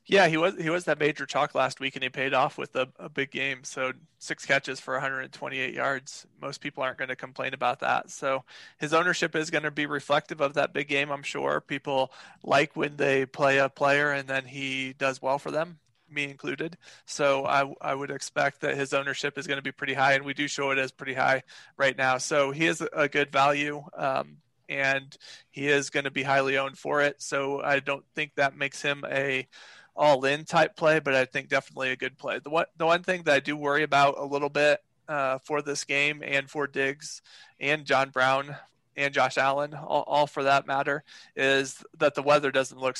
Yeah, he was he was that major chalk last week, and he paid off with a, a big game. So six catches for 128 yards. Most people aren't going to complain about that. So his ownership is going to be reflective of that big game. I'm sure people like when they play a player and then he does well for them, me included. So I I would expect that his ownership is going to be pretty high, and we do show it as pretty high right now. So he is a good value. Um, and he is going to be highly owned for it. So I don't think that makes him a all in type play, but I think definitely a good play. The one the one thing that I do worry about a little bit uh, for this game and for Diggs and John Brown and Josh Allen, all, all, for that matter, is that the weather doesn't look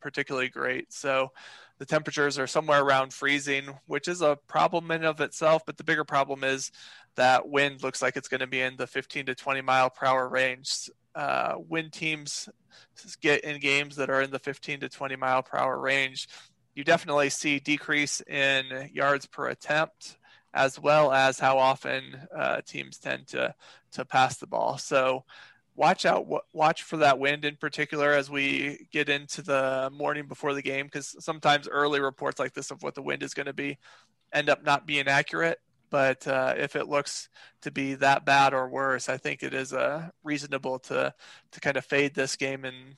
particularly great. So the temperatures are somewhere around freezing, which is a problem in of itself. But the bigger problem is that wind looks like it's going to be in the 15 to 20 mile per hour range. Uh, wind teams get in games that are in the 15 to 20 mile per hour range, you definitely see decrease in yards per attempt, as well as how often uh, teams tend to to pass the ball. So watch out watch for that wind in particular as we get into the morning before the game because sometimes early reports like this of what the wind is going to be end up not being accurate but uh, if it looks to be that bad or worse, I think it is uh, reasonable to to kind of fade this game and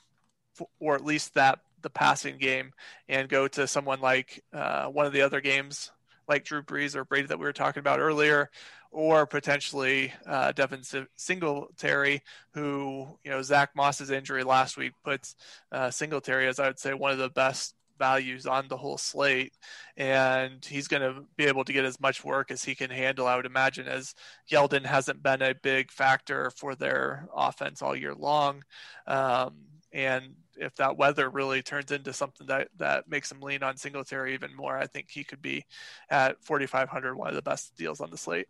or at least that the passing game and go to someone like uh, one of the other games like Drew Brees or Brady that we were talking about earlier, or potentially uh, Devin Singletary, who you know Zach Moss's injury last week puts uh, Singletary as I would say one of the best values on the whole slate, and he's going to be able to get as much work as he can handle. I would imagine, as Yeldon hasn't been a big factor for their offense all year long, um, and if that weather really turns into something that that makes him lean on Singletary even more, I think he could be at 4,500 one of the best deals on the slate.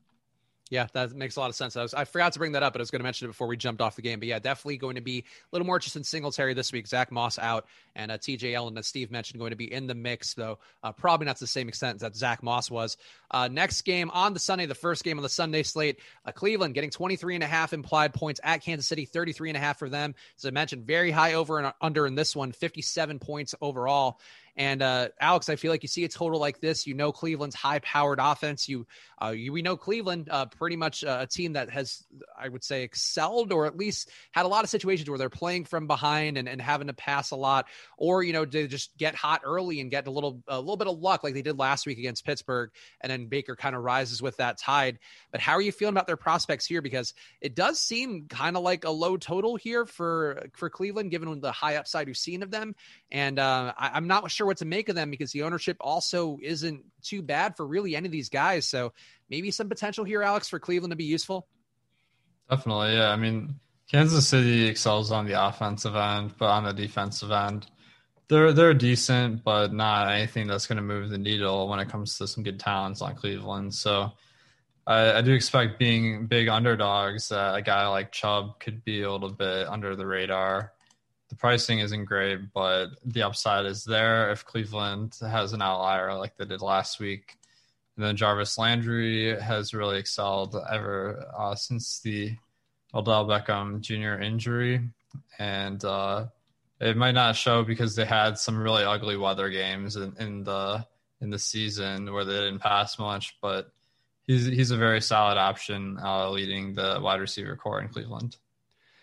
Yeah, that makes a lot of sense. I, was, I forgot to bring that up, but I was going to mention it before we jumped off the game. But yeah, definitely going to be a little more interested in Singletary this week. Zach Moss out, and uh, TJ Yeldon, as Steve mentioned, going to be in the mix, though uh, probably not to the same extent that Zach Moss was. Uh, next game on the Sunday, the first game on the Sunday slate, uh, Cleveland getting 23 and a half implied points at Kansas City, 33 and a half for them. As I mentioned, very high over and under in this one, 57 points overall. And uh, Alex, I feel like you see a total like this, you know Cleveland's high-powered offense. You, uh, you we know Cleveland uh, pretty much uh, a team that has, I would say, excelled or at least had a lot of situations where they're playing from behind and, and having to pass a lot, or you know they just get hot early and get a little a little bit of luck like they did last week against Pittsburgh, and then Baker kind of rises with that tide. But how are you feeling about their prospects here? Because it does seem kind of like a low total here for for Cleveland, given the high upside we've seen of them, and uh, I, I'm not sure what to make of them because the ownership also isn't too bad for really any of these guys. So maybe some potential here, Alex, for Cleveland to be useful. Definitely, yeah. I mean, Kansas City excels on the offensive end, but on the defensive end, they're they're decent, but not anything that's going to move the needle when it comes to some good talents on Cleveland. So. I, I do expect being big underdogs that a guy like Chubb could be a little bit under the radar the pricing isn't great, but the upside is there if Cleveland has an outlier like they did last week. And then Jarvis Landry has really excelled ever uh, since the Odell Beckham Jr. injury. And uh, it might not show because they had some really ugly weather games in, in the in the season where they didn't pass much, but he's he's a very solid option uh, leading the wide receiver corps in Cleveland.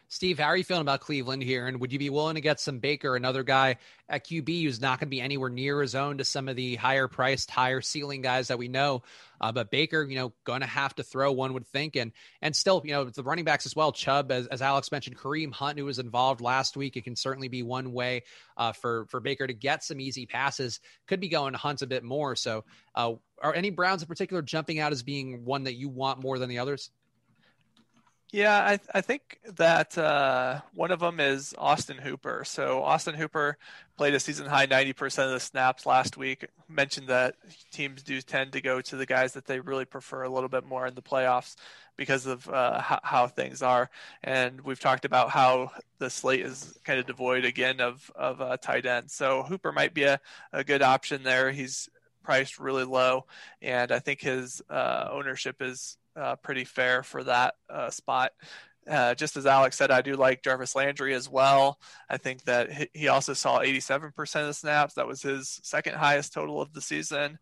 Steve, how are you feeling about Cleveland here? And would you be willing to get some Baker, another guy at QB who's not going to be anywhere near his own to some of the higher priced, higher ceiling guys that we know? Uh, but Baker, you know, going to have to throw, one would think, and and still, you know, the running backs as well. Chubb, as, as Alex mentioned, Kareem Hunt, who was involved last week, it can certainly be one way uh, for for Baker to get some easy passes. Could be going to Hunt a bit more. So, uh, are any Browns in particular jumping out as being one that you want more than the others? Yeah, I, I think that uh, one of them is Austin Hooper. So Austin Hooper played a season high 90% of the snaps last week. Mentioned that teams do tend to go to the guys that they really prefer a little bit more in the playoffs because of uh, how, how, things are. And we've talked about how the slate is kind of devoid again of of uh, tight ends. So Hooper might be a, a good option there. He's priced really low, and I think his uh, ownership is uh, pretty fair for that uh, spot. Uh, just as Alex said, I do like Jarvis Landry as well. I think that he also saw 87% of the snaps. That was his second highest total of the season.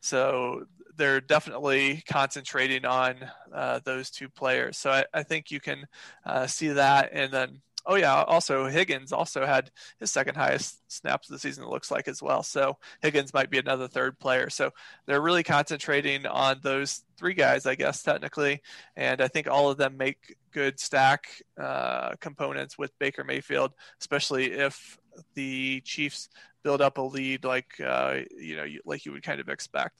So they're definitely concentrating on uh, those two players. So I, I think you can uh, see that. And then Oh yeah, also Higgins also had his second highest snaps of the season. It looks like as well. So Higgins might be another third player. So they're really concentrating on those three guys, I guess technically, and I think all of them make good stack uh, components with Baker Mayfield, especially if the Chiefs build up a lead like uh, you know like you would kind of expect.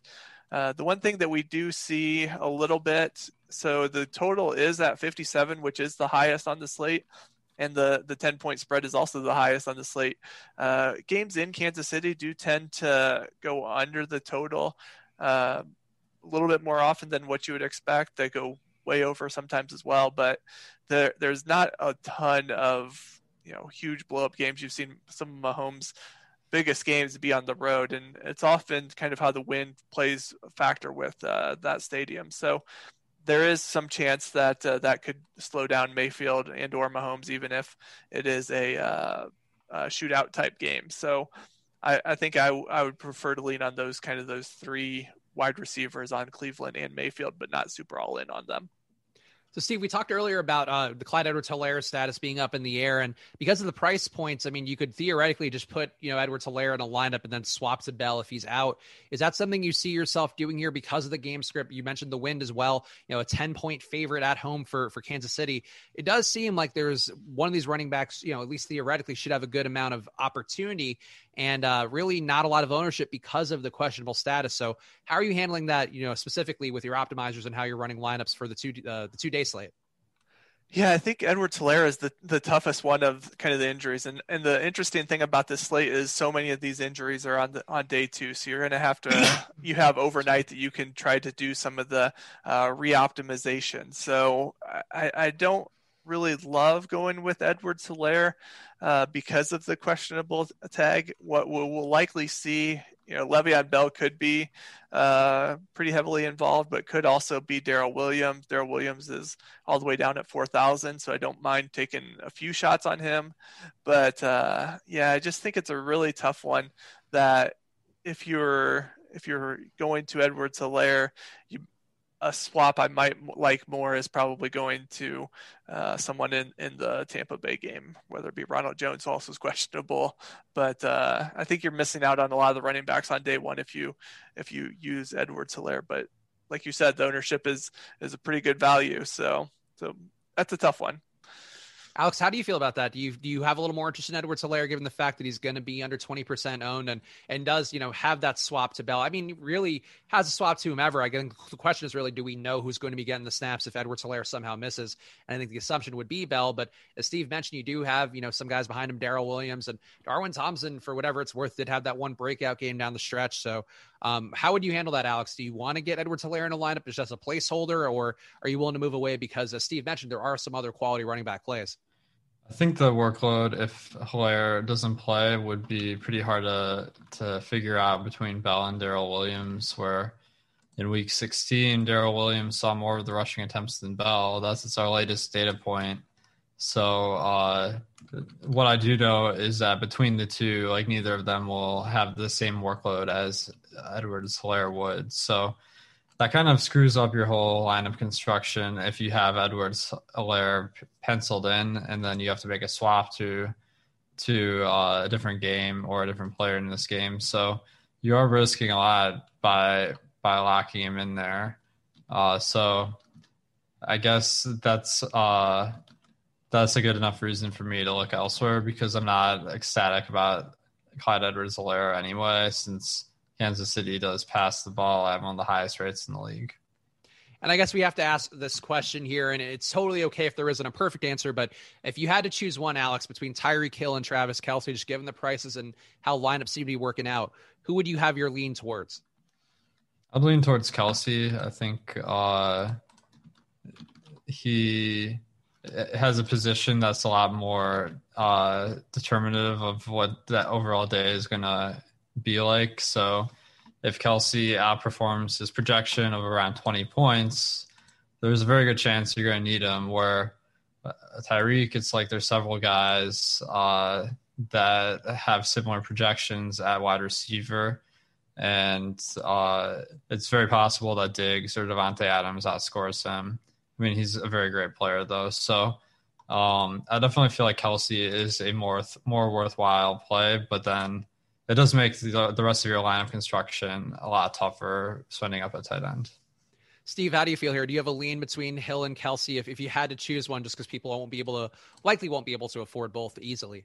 Uh, the one thing that we do see a little bit, so the total is at 57, which is the highest on the slate and the the 10 point spread is also the highest on the slate. Uh, games in Kansas City do tend to go under the total uh, a little bit more often than what you would expect. They go way over sometimes as well, but there there's not a ton of you know huge blow up games. You've seen some of Mahomes' biggest games be on the road, and it's often kind of how the wind plays a factor with uh, that stadium. So there is some chance that uh, that could slow down Mayfield and or Mahomes, even if it is a, uh, a shootout type game. So I, I think I, I would prefer to lean on those kind of those three wide receivers on Cleveland and Mayfield, but not super all in on them. So, Steve, we talked earlier about uh, the Clyde Edwards Helaire status being up in the air. And because of the price points, I mean, you could theoretically just put, you know, Edwards Helaire in a lineup and then swap to Bell if he's out. Is that something you see yourself doing here because of the game script? You mentioned the wind as well, you know, a 10 point favorite at home for, for Kansas City. It does seem like there's one of these running backs, you know, at least theoretically should have a good amount of opportunity and uh, really not a lot of ownership because of the questionable status. So, how are you handling that, you know, specifically with your optimizers and how you're running lineups for the two, uh, the two day slate? Yeah, I think Edward Helaire is the, the toughest one of kind of the injuries. And and the interesting thing about this slate is so many of these injuries are on the on day two. So you're gonna have to you have overnight that you can try to do some of the uh, re-optimization. So I, I don't really love going with Edwards Helaire uh, because of the questionable tag. What we'll, likely see you know, Le'Veon Bell could be uh, pretty heavily involved, but could also be Darrel Williams. Darrel Williams is all the way down at 4,000, so I don't mind taking a few shots on him. But uh, yeah, I just think it's a really tough one that if you're if you're going to Edwards Helaire, you a swap I might like more is probably going to uh, someone in, in the Tampa Bay game, whether it be Ronald Jones also is questionable, but uh, I think you're missing out on a lot of the running backs on day one if you if you use Edwards Helaire. But like you said, the ownership is is a pretty good value, so so that's a tough one. Alex, how do you feel about that? Do you do you have a little more interest in Edwards Helaire given the fact that he's going to be under 20% owned and and does, you know, have that swap to Bell? I mean, really has a swap to whomever. I think the question is really do we know who's going to be getting the snaps if Edwards Helaire somehow misses? And I think the assumption would be Bell, but as Steve mentioned, you do have, you know, some guys behind him, Darrel Williams and Darwin Thompson for whatever it's worth did have that one breakout game down the stretch. So, um, how would you handle that, Alex? Do you want to get Edwards Helaire in a lineup as just a placeholder or are you willing to move away because as Steve mentioned there are some other quality running back plays? I think the workload, if Helaire doesn't play, would be pretty hard to to figure out between Bell and Darrel Williams. Where in Week 16, Darrel Williams saw more of the rushing attempts than Bell. That's it's our latest data point. So uh, what I do know is that between the two, like neither of them will have the same workload as Edwards Helaire would. So that kind of screws up your whole line of construction if you have Edwards Helaire penciled in and then you have to make a swap to to uh, a different game or a different player in this game. So you are risking a lot by by locking him in there. Uh, so I guess that's uh, that's a good enough reason for me to look elsewhere because I'm not ecstatic about Clyde Edwards Helaire anyway, since Kansas City does pass the ball at one of the highest rates in the league. And I guess we have to ask this question here, and it's totally okay if there isn't a perfect answer. But if you had to choose one, Alex, between Tyreek Hill and Travis Kelce, just given the prices and how lineups seem to be working out, who would you have your lean towards? I'd lean towards Kelce. I think uh, he has a position that's a lot more uh, determinative of what that overall day is going to be like. So if Kelce outperforms his projection of around 20 points, there's a very good chance you're going to need him. Where uh, Tyreek, it's like there's several guys uh, that have similar projections at wide receiver. And uh, it's very possible that Diggs or Davante Adams outscores him. I mean, he's a very great player, though. So um, I definitely feel like Kelce is a more more worthwhile play. But then it does make the, the rest of your line of construction a lot tougher spending up at tight end. Steve, how do you feel here? Do you have a lean between Hill and Kelce if, if you had to choose one just because people won't be able to likely won't be able to afford both easily?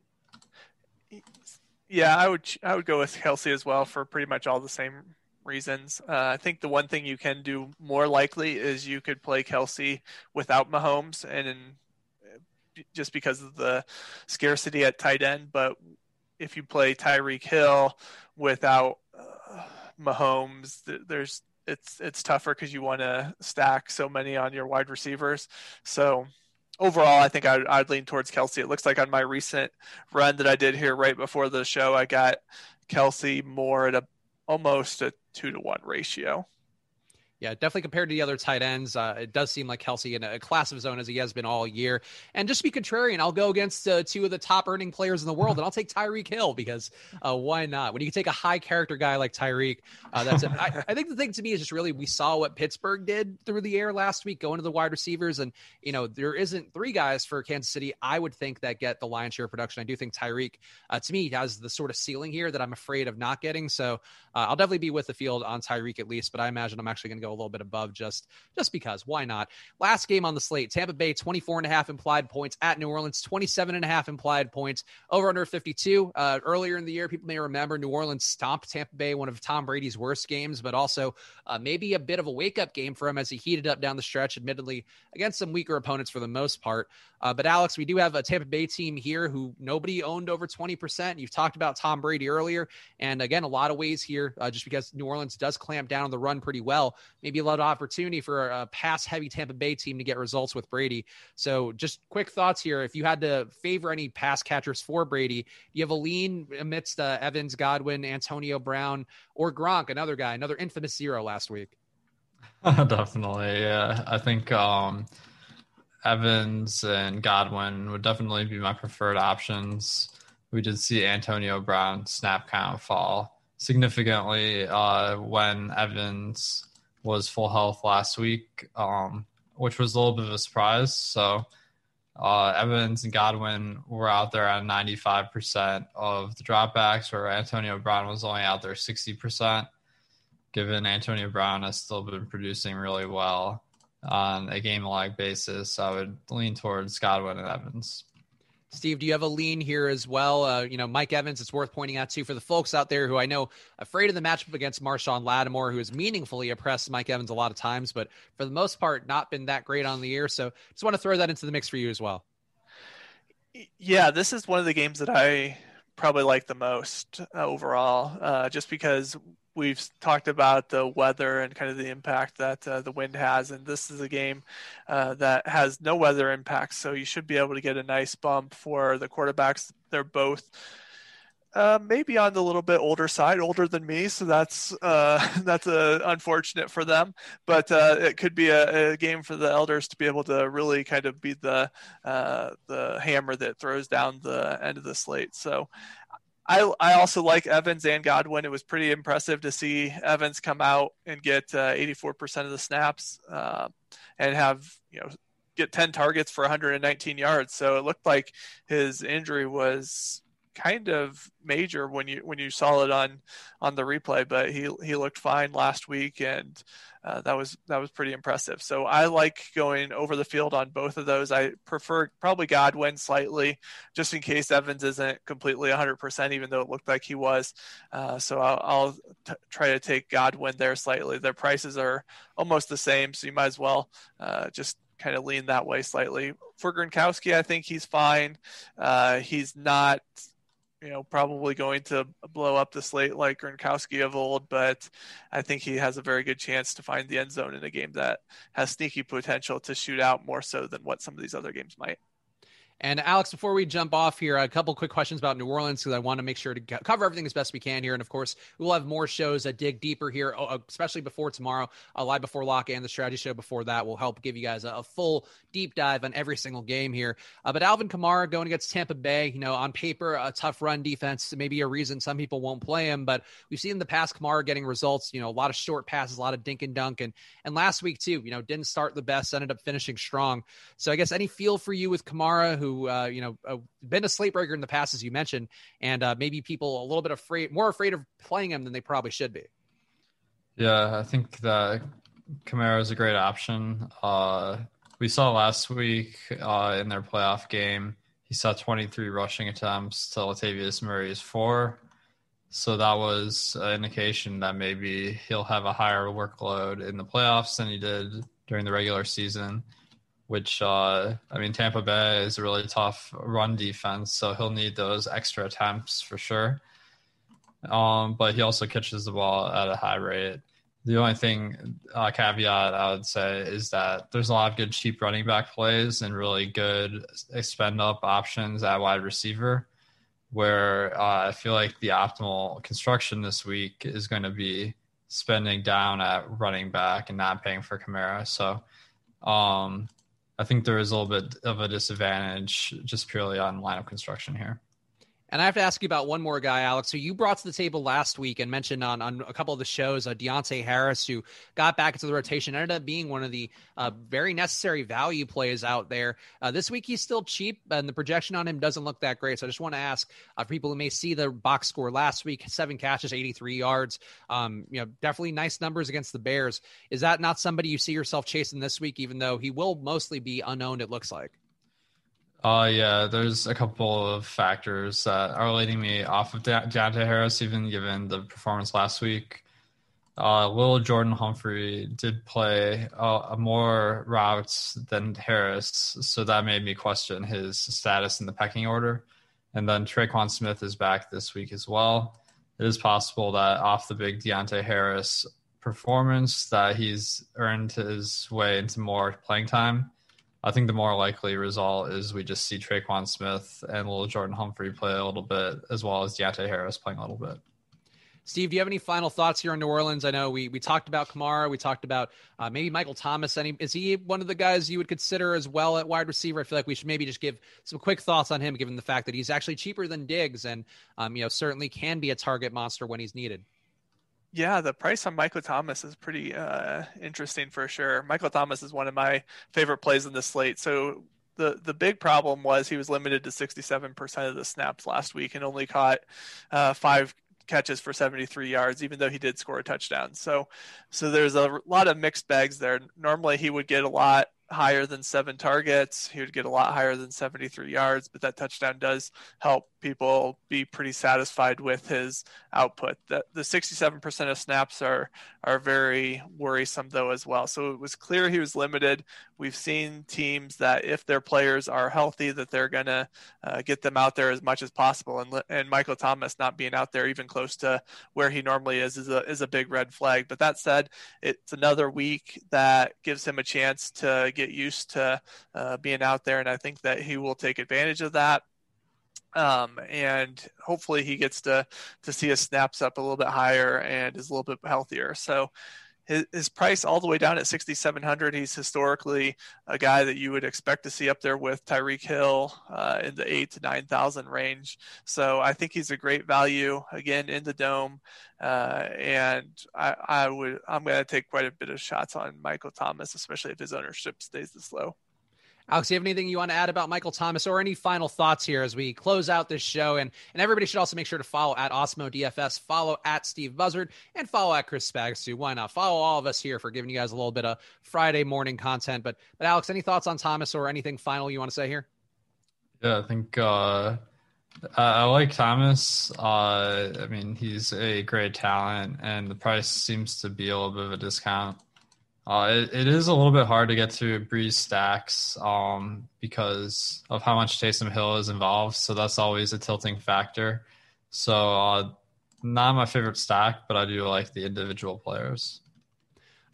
Yeah, I would I would go with Kelce as well for pretty much all the same reasons. Uh, I think the one thing you can do more likely is you could play Kelce without Mahomes, and in, just because of the scarcity at tight end. But if you play Tyreek Hill without uh, Mahomes, there's it's it's tougher because you want to stack so many on your wide receivers. So overall, I think I'd, I'd, lean towards Kelce. It looks like on my recent run that I did here right before the show, I got Kelce more at a almost a two to one ratio. Yeah, definitely compared to the other tight ends, uh, it does seem like Kelce in a class of his own as he has been all year. And just to be contrarian, I'll go against uh, two of the top earning players in the world, and I'll take Tyreek Hill because uh, why not? When you can take a high character guy like Tyreek, uh, that's it. I, I, think the thing to me is just really we saw what Pittsburgh did through the air last week, going to the wide receivers, and you know there isn't three guys for Kansas City. I would think that get the lion's share of production. I do think Tyreek, uh, to me, has the sort of ceiling here that I'm afraid of not getting. So uh, I'll definitely be with the field on Tyreek at least, but I imagine I'm actually going to go a little bit above just just because. Why not? Last game on the slate tampa bay 24 and a half implied points at new orleans 27 and a half implied points. Over under 52 uh, earlier in the year people may remember new orleans stomped tampa bay one of tom brady's worst games but also uh, maybe a bit of a wake-up game for him as he heated up down the stretch admittedly against some weaker opponents for the most part. Uh, but alex we do have a tampa bay team here who nobody owned over 20% you've talked about tom brady earlier and again a lot of ways here uh, just because new orleans does clamp down on the run pretty well maybe a lot of opportunity for a pass heavy Tampa Bay team to get results with Brady. So, just quick thoughts here. If you had to favor any pass catchers for Brady, do you have a lean amidst uh, Evans, Godwin, Antonio Brown, or Gronk, another guy, another infamous zero last week? definitely. Yeah. I think um, Evans and Godwin would definitely be my preferred options. We did see Antonio Brown snap count fall significantly uh, when Evans was full health last week, um, which was a little bit of a surprise. So uh, Evans and Godwin were out there at 95% of the dropbacks, where Antonio Brown was only out there 60%, given Antonio Brown has still been producing really well on a game lag basis. I would lean towards Godwin and Evans. Steve, do you have a lean here as well? Uh, you know, Mike Evans, it's worth pointing out too for the folks out there who I know afraid of the matchup against Marshon Lattimore, who has meaningfully oppressed Mike Evans a lot of times, but for the most part, not been that great on the year. So just want to throw that into the mix for you as well. Yeah, this is one of the games that I probably like the most uh, overall, uh, just because we've talked about the weather and kind of the impact that uh, the wind has, and this is a game uh, that has no weather impact, so you should be able to get a nice bump for the quarterbacks. They're both. Uh, maybe on the little bit older side, older than me, so that's uh, that's uh, unfortunate for them. But uh, it could be a, a, game for the elders to be able to really kind of be the the hammer that throws down the end of the slate. So I I also like Evans and Godwin. It was pretty impressive to see Evans come out and get uh, 84% of the snaps uh, and have you know get 10 targets for 119 yards. So it looked like his injury was kind of major when you when you saw it on on the replay. But he he looked fine last week and uh, that was that was pretty impressive. So I like going over the field on both of those. I prefer probably Godwin slightly, just in case Evans isn't completely 100%, even though it looked like he was. Uh, so I'll, I'll t- try to take Godwin there slightly. Their prices are almost the same, so you might as well uh, just kind of lean that way slightly. For Gronkowski, I think he's fine. Uh, he's not you know, probably going to blow up the slate like Gronkowski of old, but I think he has a very good chance to find the end zone in a game that has sneaky potential to shoot out more so than what some of these other games might. And Alex, before we jump off here, a couple quick questions about New Orleans because I want to make sure to cover everything as best we can here. And of course, we'll have more shows that dig deeper here, uh, especially before tomorrow, a live before lock and the strategy show before that will help give you guys a, a full deep dive on every single game here. Uh, but Alvin Kamara going against Tampa Bay, you know, on paper, a tough run defense, maybe a reason some people won't play him. But we've seen in the past Kamara getting results, you know, a lot of short passes, a lot of dink and dunk. And, and last week, too, you know, didn't start the best, ended up finishing strong. So I guess any feel for you with Kamara, who, uh, you know, uh, been a slate breaker in the past, as you mentioned, and uh, maybe people a little bit afraid, more afraid of playing him than they probably should be. Yeah, I think that Kamara is a great option. Uh, we saw last week uh, in their playoff game, he saw 23 rushing attempts to Latavius Murray's four. So that was an indication that maybe he'll have a higher workload in the playoffs than he did during the regular season which uh, I mean, Tampa Bay is a really tough run defense, so he'll need those extra attempts for sure. Um, but he also catches the ball at a high rate. The only thing uh, caveat I would say is that there's a lot of good cheap running back plays and really good expend up options at wide receiver. Where uh, I feel like the optimal construction this week is going to be spending down at running back and not paying for Kamara. So um, I think there is a little bit of a disadvantage just purely on lineup construction here. And I have to ask you about one more guy, Alex, who you brought to the table last week and mentioned on, on a couple of the shows, uh, Deonte Harris, who got back into the rotation, ended up being one of the uh, very necessary value plays out there. Uh, this week, he's still cheap, and the projection on him doesn't look that great. So I just want to ask uh, people who may see the box score last week, seven catches, 83 yards, um, you know, definitely nice numbers against the Bears. Is that not somebody you see yourself chasing this week, even though he will mostly be unowned, it looks like? Uh, yeah, there's a couple of factors that are leading me off of De- Deonte Harris, even given the performance last week. Uh, Lil Jordan Humphrey did play uh, more routes than Harris, so that made me question his status in the pecking order. And then Tre'Quan Smith is back this week as well. It is possible that off the big Deonte Harris performance, that he's earned his way into more playing time I think the more likely result is we just see Tre'Quan Smith and little Jordan Humphrey play a little bit, as well as Deonte Harris playing a little bit. Steve, do you have any final thoughts here on New Orleans? I know we we talked about Kamara, we talked about uh, maybe Michael Thomas. Any is he one of the guys you would consider as well at wide receiver? I feel like we should maybe just give some quick thoughts on him, given the fact that he's actually cheaper than Diggs, and um, you know certainly can be a target monster when he's needed. Yeah, the price on Michael Thomas is pretty uh, interesting for sure. Michael Thomas is one of my favorite plays in the slate. So the the big problem was he was limited to 67% of the snaps last week and only caught uh, five catches for 73 yards even though he did score a touchdown so so there's a lot of mixed bags there normally he would get a lot higher than seven targets. He would get a lot higher than 73 yards, but that touchdown does help people be pretty satisfied with his output. The, the 67% of snaps are are very worrisome though as well. So it was clear he was limited. We've seen teams that if their players are healthy, that they're going to uh, get them out there as much as possible. And and Michael Thomas not being out there even close to where he normally is is a is a big red flag. But that said, it's another week that gives him a chance to get used to uh, being out there, and I think that he will take advantage of that. Um, and hopefully he gets to to see his snaps up a little bit higher and is a little bit healthier. So his, his price all the way down at 6,700. He's historically a guy that you would expect to see up there with Tyreek Hill uh, in the eight to 9,000 range. So I think he's a great value again in the dome. Uh, and I, I would, I'm going to take quite a bit of shots on Michael Thomas, especially if his ownership stays this low. Alex, do you have anything you want to add about Michael Thomas or any final thoughts here as we close out this show? And and everybody should also make sure to follow at Awesemo DFS, follow at Steve Buzzard, and follow at Chris Spags too. Why not? Follow all of us here for giving you guys a little bit of Friday morning content. But but Alex, any thoughts on Thomas or anything final you want to say here? Yeah, I think uh, I like Thomas. Uh, I mean, he's a great talent, and the price seems to be a little bit of a discount. Uh, it, it is a little bit hard to get to Brees stacks um, because of how much Taysom Hill is involved. So that's always a tilting factor. So uh, not my favorite stack, but I do like the individual players.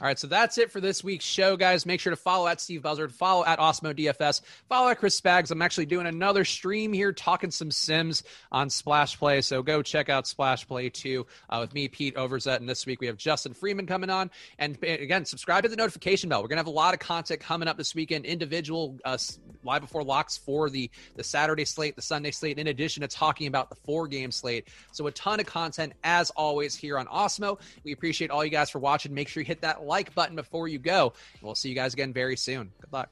All right, so that's it for this week's show, guys. Make sure to follow at Steve Buzzard, follow at Awesemo DFS, follow at Chris Spags. I'm actually doing another stream here talking some Sims on Splash Play, so go check out Splash Play 2 uh, with me, Pete Overzet. And this week we have Justin Freeman coming on. And again, subscribe to the notification bell. We're going to have a lot of content coming up this weekend, individual uh, live before locks for the, the Saturday slate, the Sunday slate, in addition to talking about the four game slate. So a ton of content, as always, here on Awesemo. We appreciate all you guys for watching. Make sure you hit that like button before you go. And we'll see you guys again very soon. Good luck.